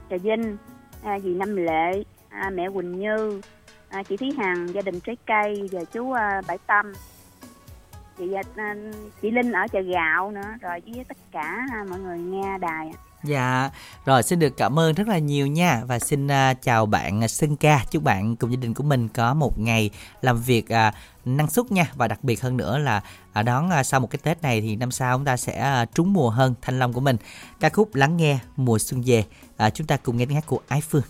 trà vinh. À, dì năm lệ. À, mẹ quỳnh như. À, chị thúy hằng gia đình trái cây. Và chú à, bảy tâm chị à, à, chị linh ở chợ gạo nữa rồi với tất cả à, mọi người nghe đài. Dạ, rồi xin được cảm ơn rất là nhiều nha và xin uh, chào bạn Sơn Ca, chúc bạn cùng gia đình của mình có một ngày làm việc uh, năng suất nha và đặc biệt hơn nữa là uh, đón uh, sau một cái Tết này thì năm sau chúng ta sẽ uh, trúng mùa hơn thanh long của mình. Ca khúc lắng nghe mùa xuân về, Uh, chúng ta cùng nghe tiếng hát của Ái Phương.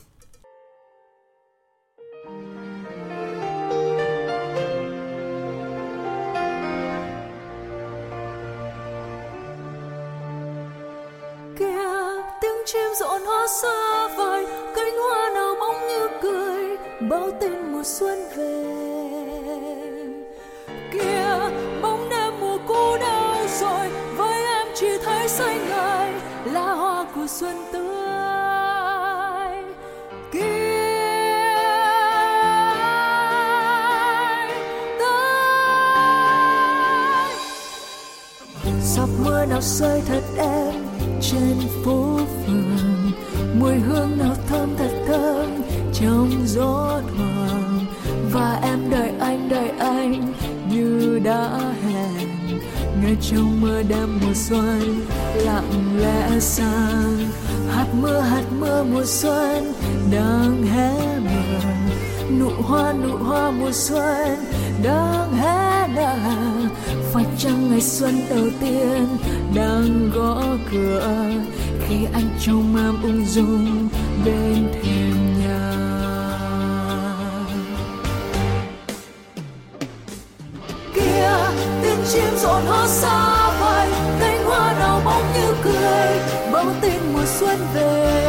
Xa vời, cánh hoa nào bóng như cười bao tin mùa xuân về. Kia bóng đêm mùa cũ đâu rồi, với em chỉ thấy xanh ngời, là hoa của xuân tươi. Kia giọt mưa nào rơi thật em trên phố phường mùi hương nào thơm thật thơm trong gió thoảng và em đợi anh đợi anh như đã hẹn. Ngay trong mưa đêm mùa xuân lặng lẽ sang. Hạt mưa hạt mưa mùa xuân đang hé mở nụ hoa nụ hoa mùa xuân đang hé nở phải chăng ngày xuân đầu tiên đang gõ cửa khi anh trông em ung dung bên thềm nhà? Kia tiếng chim rộn hót xa vời, cánh hoa đào bóng như cười báo tin mùa xuân về.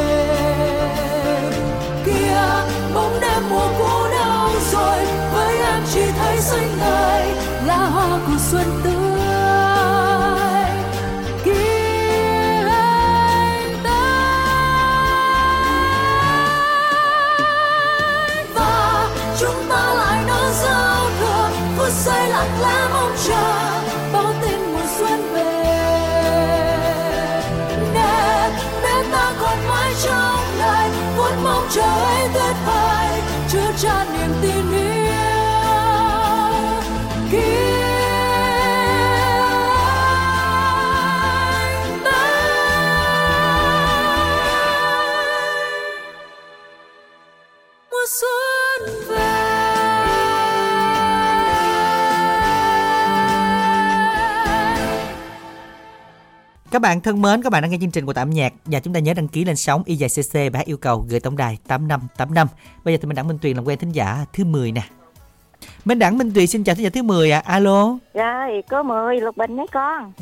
Kia bóng đêm mùa cũ đâu rồi, với em chỉ thấy xanh ngời của xuân tươi. Kia anh tới và chúng ta lại nở giao thừa, phút giây lặng lẽ mong chờ bao tin mùa xuân về. Để để ta còn mãi trong đời vuốt mong chờ ấy Các bạn thân mến, các bạn đang nghe chương trình của Tạm Nhạc và chúng ta nhớ đăng ký lên sóng y dài CC và hát yêu cầu gửi tổng đài 8585. Bây giờ thì mình đẳng Minh Tuyền làm quen thính giả thứ 10 nè. Minh đẳng Minh Tuyền xin chào thính giả thứ 10 ạ. À. Alo. Rồi, có 10 Lục Bình đấy con.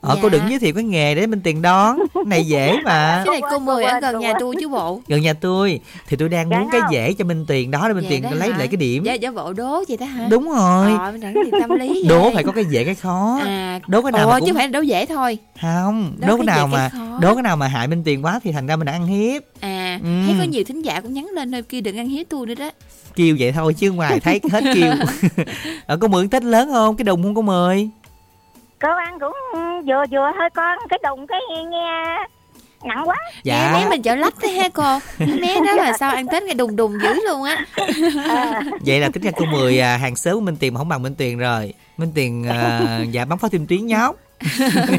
Ờ Dạ. cô đừng giới thiệu cái nghề để Minh Tuyền đón. Cái này dễ mà. cái này cô mười ở gần nhà tôi chứ bộ Gần nhà tôi thì tôi đang muốn Dạ cái không? dễ cho Minh Tuyền đó để Minh Dạ đó lấy hả? lại cái điểm. dạ dạ bộ đố vậy đó hả Đúng rồi. ờ mình tâm lý Đố phải có cái dễ cái khó. à Đố cái nào ồ mà chứ cũng phải là đố dễ thôi không, Đố đố cái cái nào cái mà khó. đố cái nào mà hại Minh Tuyền quá thì thành ra mình ăn hiếp. à Ừ. thấy có nhiều thính giả cũng nhắn lên thôi kia đừng ăn hiếp tôi nữa đó kêu vậy thôi chứ ngoài thấy hết kêu ở có mượn tết lớn không cái đùng không có mười Cô ăn cũng vừa vừa thôi con, cái đùng cái nghe nặng quá. dạ. Mé mình chở lách thế ha cô? Mé đó là sao ăn tết nghe đùng đùng dữ luôn á. Vậy là tính ra cô mười à, hàng xóm của minh tiền mà không bằng minh tiền rồi. Minh tiền à, dạ bắn pháo thêm tuyến nhóc.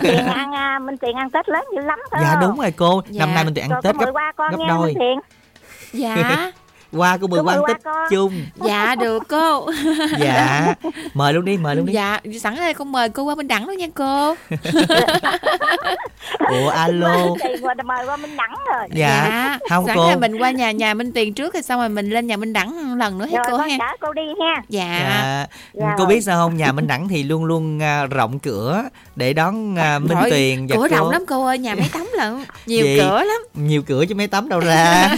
Tiền ăn à, Minh Tiền ăn Tết lớn dữ lắm phải dạ đúng rồi cô. Dạ. năm nay minh tiền ăn Rồi tết gấp qua con gấp nghe đôi. Minh Tiền. dạ qua cô mười quan qua tết con. chung. Dạ được cô. Dạ mời luôn đi mời luôn đi. Dạ sẵn đây con mời cô qua bên đẳng luôn nha cô. Ủa alo. Mời qua Minh Đẳng rồi. dạ không sẵn cô. là mình qua nhà nhà Minh Tiền trước rồi xong rồi mình lên nhà Minh Đẳng một lần nữa hết cô ha? chở cô đi ha. dạ. Dạ. Dạ cô rồi. biết sao không? Nhà minh đẳng thì luôn luôn à, rộng cửa để đón à, minh Rồi, tuyền và cửa cô. rộng lắm cô ơi nhà mấy tấm lận. Nhiều Gì? cửa lắm. nhiều cửa chứ mấy tấm đâu ra.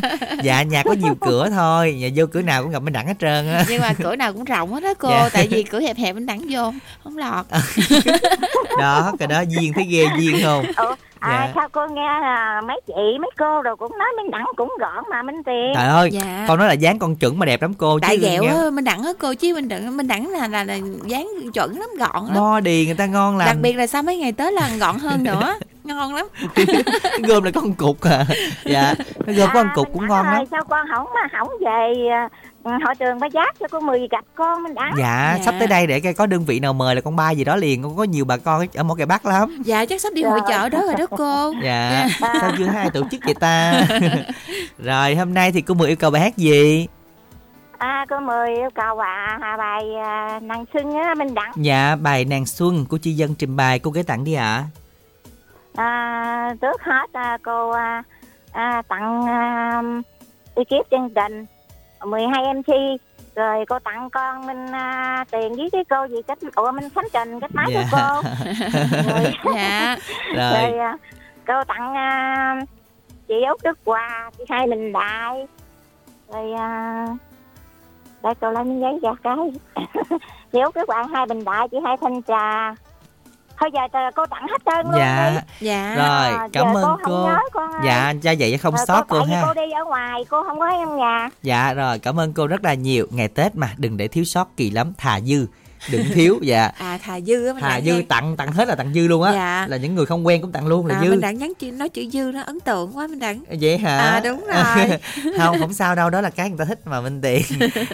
Dạ nhà có nhiều cửa thôi nhà vô cửa nào cũng gặp minh đẳng hết trơn á. Nhưng mà cửa nào cũng rộng hết đó cô Dạ. tại vì cửa hẹp hẹp Minh Đẳng vô không lọt. Đó cái đó duyên thấy ghê duyên không? Ủa, à, Dạ. sao cô nghe là mấy chị mấy cô rồi cũng nói Minh Đẳng cũng gọn mà Minh Tiền. trời ơi Dạ. con nói là dáng con chuẩn mà đẹp lắm cô tại chứ ghẹo nghe- á Minh Đẳng á cô chứ Minh Đẳng Minh Đẳng là là, là dáng chuẩn lắm gọn lắm body người ta ngon đặc lành biệt là sau mấy ngày tới là gọn hơn nữa ngon lắm gom là con cục à dạ nó gom con cục cũng ngon Ơi, lắm sao con không mà không về à, hội trường ba giác cho cô mười gặp con Minh Đẳng. dạ, Dạ. sắp tới đây để coi có đơn vị nào mời là con ba gì đó liền con có nhiều bà con ở một cái bắc lắm. Dạ chắc sắp đi hội chợ đó rồi đó cô. Dạ sao chưa thấy ai tổ chức vậy ta? Rồi hôm nay thì cô mười yêu cầu bài hát gì? À, cô mười yêu cầu à, à, bài à, nàng xuân á Minh Đẳng. dạ bài nàng xuân của chi dân trình bày cô gửi tặng đi ạ. À, trước hết à, cô à, à, tặng à, ekip chương trình 12 MC rồi cô tặng con Minh à, tiền với cái cô gì cách ủa Minh Khánh Trình cách máy Dạ. của cô. Rồi, dạ. Rồi. Rồi à, cô tặng à, chị Út Đức Hòa chị hai Minh Đại. Rồi à, để tôi lấy miếng giấy ra cái. Chị út cái bạn hai bình đại chị hai thanh trà thôi giờ cô tặng hết trơn luôn Dạ. đi. Dạ. Rồi, À, cảm ơn cô cô. không nhớ ơi. Dạ, ra vậy không Ờ, sót cô vì ha. cô đi ở ngoài cô không có ở trong nhà Dạ rồi, cảm ơn cô rất là nhiều. Ngày Tết mà, đừng để thiếu sót kỳ lắm, thà dư, đừng thiếu. Dạ. à thà dư á mình Thà dư nghe. tặng tặng hết là tặng dư luôn á. Dạ. Là những người không quen cũng tặng luôn là à, dư. mình đặng nhắn nói chữ dư nó ấn tượng quá mình đặng Vậy hả? À, đúng rồi. không, không sao đâu, đó là cái người ta thích mà Minh Tiền.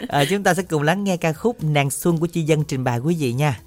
à, chúng ta sẽ cùng lắng nghe ca khúc Nàng Xuân của Chi Dân trình bày quý vị nha.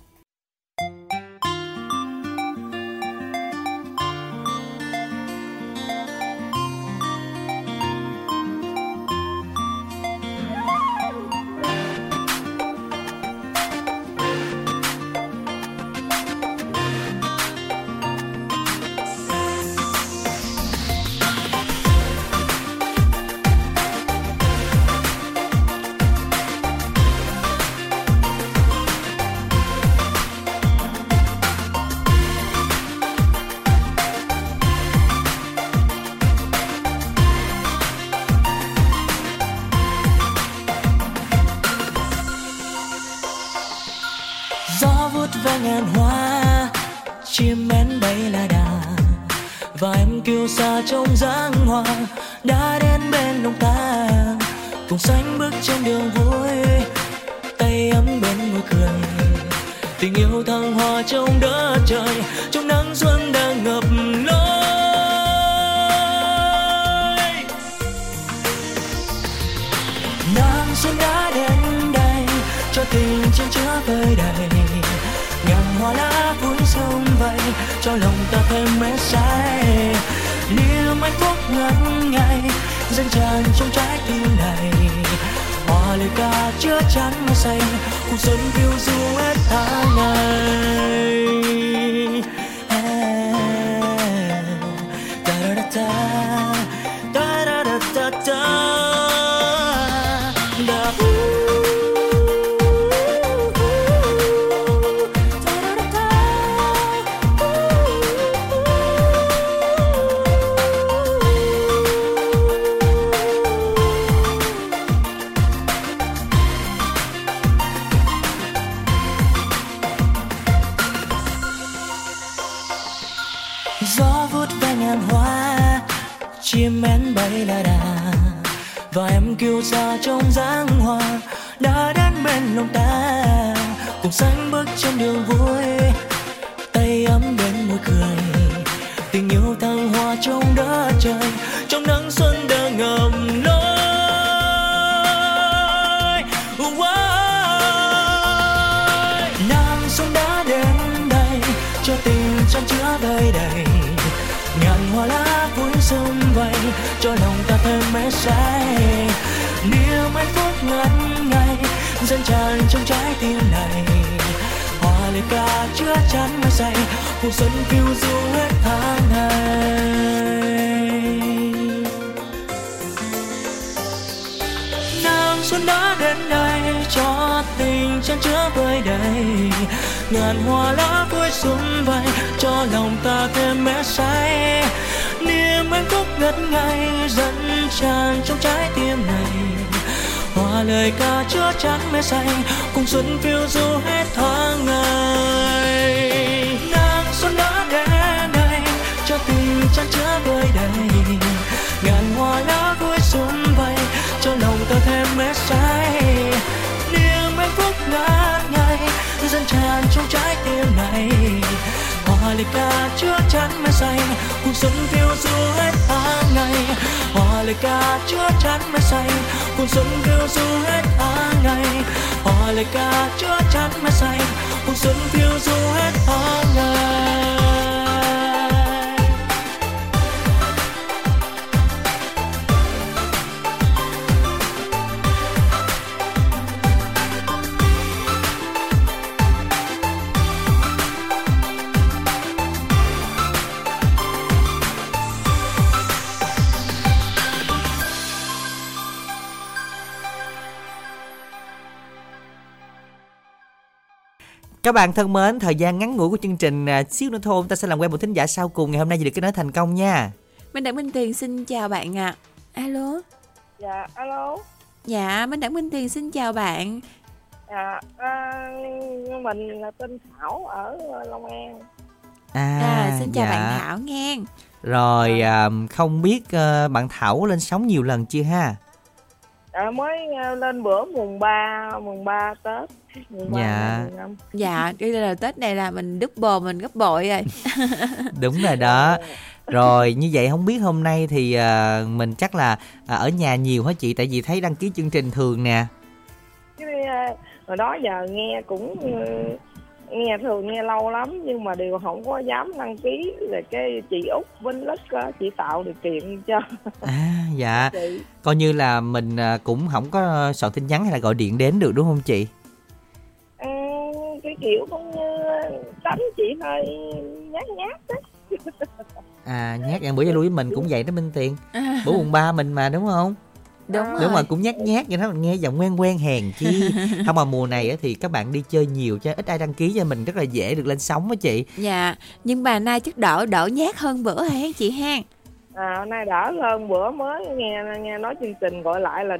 Trên đường vui tay ấm bên môi cười. Tình yêu thăng hoa trong đất trời, trong nắng xuân đang ngập lối. Nắng xuân đã đến đây, cho tình chân chứa vơi đầy. Ngàn hoa lá vui sông vầy, cho lòng ta thêm mê say. Niềm hạnh phúc ngất ngây, dâng tràn trong trái tim này lời ca chứa chắn màu xanh cuộc sống phiêu du hết tháng ngày. Các bạn thân mến, thời gian ngắn ngủi của chương trình à, xíu nữa thôi, ta sẽ làm quen một thính giả sau cùng ngày hôm nay gì được kết nối thành công nha. Minh Đặng Minh Tiền xin chào bạn ạ. Alo. dạ alo Dạ, Minh Đẳng Minh Tuyền xin chào bạn. À, à, mình là tên Thảo ở Long An. À, À, xin chào dạ. bạn Thảo nghe. Rồi à, không biết ờ, bạn Thảo lên sóng nhiều lần chưa ha? À, mới à, lên bữa mùng 3, mùng 3 Tết. Mùng 3 Dạ. mùng năm. Dạ, đây là Tết này là mình double mình gấp bội rồi. Đúng rồi đó. Rồi như vậy không biết hôm nay thì à, mình chắc là à, ở nhà nhiều hả chị? Tại vì thấy đăng ký chương trình thường nè. Chứ à, hồi đó giờ nghe cũng ừ, nghe thường nghe lâu lắm nhưng mà đều không có dám đăng ký là cái chị út Vinh Lức á, chị tạo điều kiện cho À dạ. chị Coi như là mình à, cũng không có soạn tin nhắn hay là gọi điện đến được đúng không chị? Ừ, cái kiểu cũng như tánh chị hơi nhát nhát đó À nhát ăn bữa giao lưu với mình cũng vậy đó Minh Tiền. Bữa mùng ba mình mà đúng không? Đúng Đúng rồi. mà cũng nhát nhát vậy đó mình nghe giọng quen quen hèn chi. không mà mùa này á thì các bạn đi chơi nhiều cho ít ai đăng ký cho mình rất là dễ được lên sóng á chị. Dạ, nhưng bà nay chắc đỡ đỡ nhát hơn bữa hay chị ha? à, hôm nay đỡ hơn bữa mới nghe nghe nói chương trình gọi lại là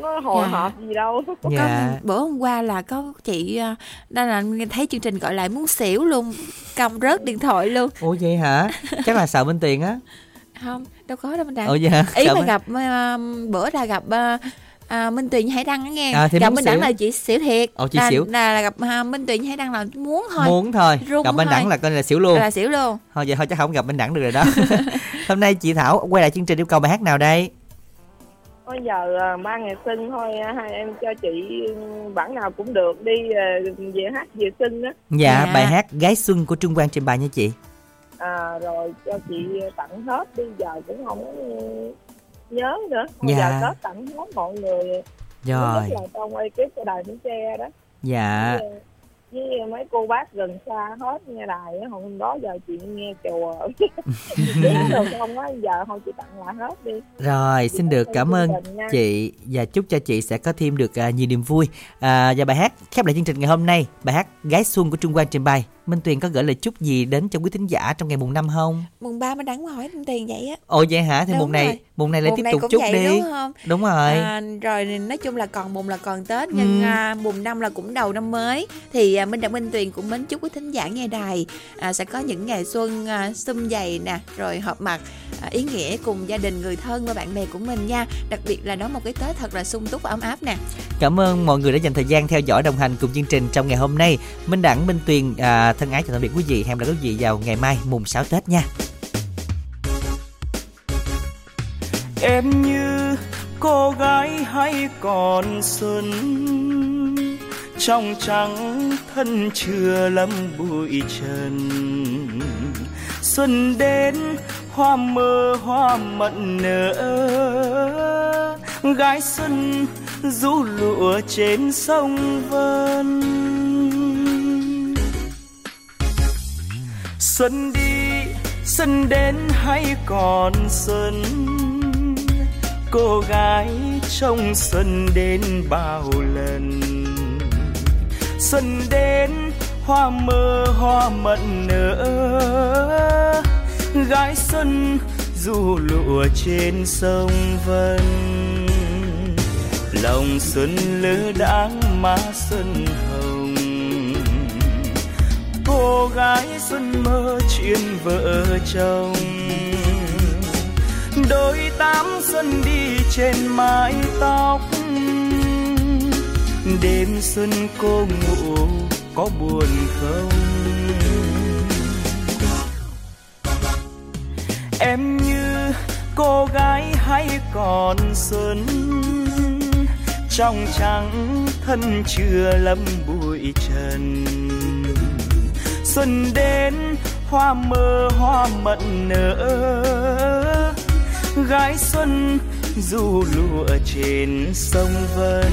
nó hồi Dạ. hộp gì đâu Dạ. Bữa hôm qua là có chị ờ, đó là thấy chương trình gọi lại muốn xỉu luôn, cầm rớt điện thoại luôn. Ủa vậy hả? Chắc là sợ Minh Tiền á. Không, đâu có đâu Minh Đẳng. Ủa vậy hả? Ý Sợ mà gặp ờ, bữa là gặp ờ, à, Minh Tuyền Hải Đăng nghe. À, thì gặp Minh Đẳng là chị xỉu thiệt. Ồ, chị là, xỉu. Là, là gặp à, Minh Tuyền Hải Đăng là muốn thôi. Muốn thôi. Run gặp bên thôi. đẳng là coi là xỉu luôn. Là xỉu luôn. Thôi vậy thôi chắc không gặp bên đẳng được rồi đó. Hôm nay chị Thảo quay lại chương trình yêu cầu bài hát nào đây? bây giờ ba ngày sinh thôi hai em cho chị ừ, bản nào cũng được đi về hát về sinh á Dạ, bài hát Gái Xuân của Trung Quang trình bày nha chị. À, rồi cho chị tặng hết đi giờ cũng không nhớ nữa Hồi Dạ. giờ Tết tặng hết mọi người Rồi. nhất là trong ekip của đài Bến Tre đó Dạ. với, với mấy cô bác gần xa hết nghe đài hôm đó giờ chị nghe chùa được không á giờ thôi chị tặng lại hết đi Rồi, xin được cảm ơn chị và chúc cho chị sẽ có thêm được à, nhiều niềm vui. À, và bài hát khép lại chương trình ngày hôm nay, bài hát Gái Xuân của Trung Quang trình bày. Minh Tuyền có gửi lời chúc gì đến cho quý thính giả trong ngày mùng năm không? Mùng ba Minh Đẳng hỏi Minh Tuyền vậy á. Ồ vậy hả? Thì Đúng mùng này rồi. mùng này lại Mùng tiếp này tục chúc vậy, đi. đúng không? Đúng rồi. À, rồi nói chung là còn mùng là còn Tết nhưng Ừ. à, mùng năm là cũng đầu năm mới thì à, Minh Đặng Minh Tuyền cũng mến chúc quý thính giả nghe đài à, sẽ có những ngày xuân à, sum dày nè rồi họp mặt à, ý nghĩa cùng gia đình người thân và bạn bè của mình nha đặc biệt là đón một cái Tết thật là sung túc và ấm áp nè Cảm ơn mọi người đã dành thời gian theo dõi đồng hành cùng chương trình trong ngày hôm nay. Minh Đẳng, Minh Tuyền à, thân ái chào tạm biệt quý vị. Hẹn gặp lại quý vị vào ngày mai, mùng 6 Tết nha. em như cô gái hay còn xuân, trong trắng thân chưa lâm bụi trần xuân đến, hoa mơ hoa mận nở gái xuân rũ lụa trên sông vân xuân đi, xuân đến hay còn xuân? Cô gái trong xuân đến bao lần? Xuân đến, hoa mơ, hoa mận nở. Gái xuân du lụa trên sông vân. Lòng xuân lứa đáng má xuân hồng cô gái xuân mơ chuyện vợ chồng. Đôi tám xuân đi trên mái tóc. Đêm xuân cô ngủ có buồn không? Em như cô gái hay còn xuân. Trong trắng thân chưa lâm bụi trần xuân đến hoa mơ hoa mận nở. Gái xuân du lụa trên sông vân.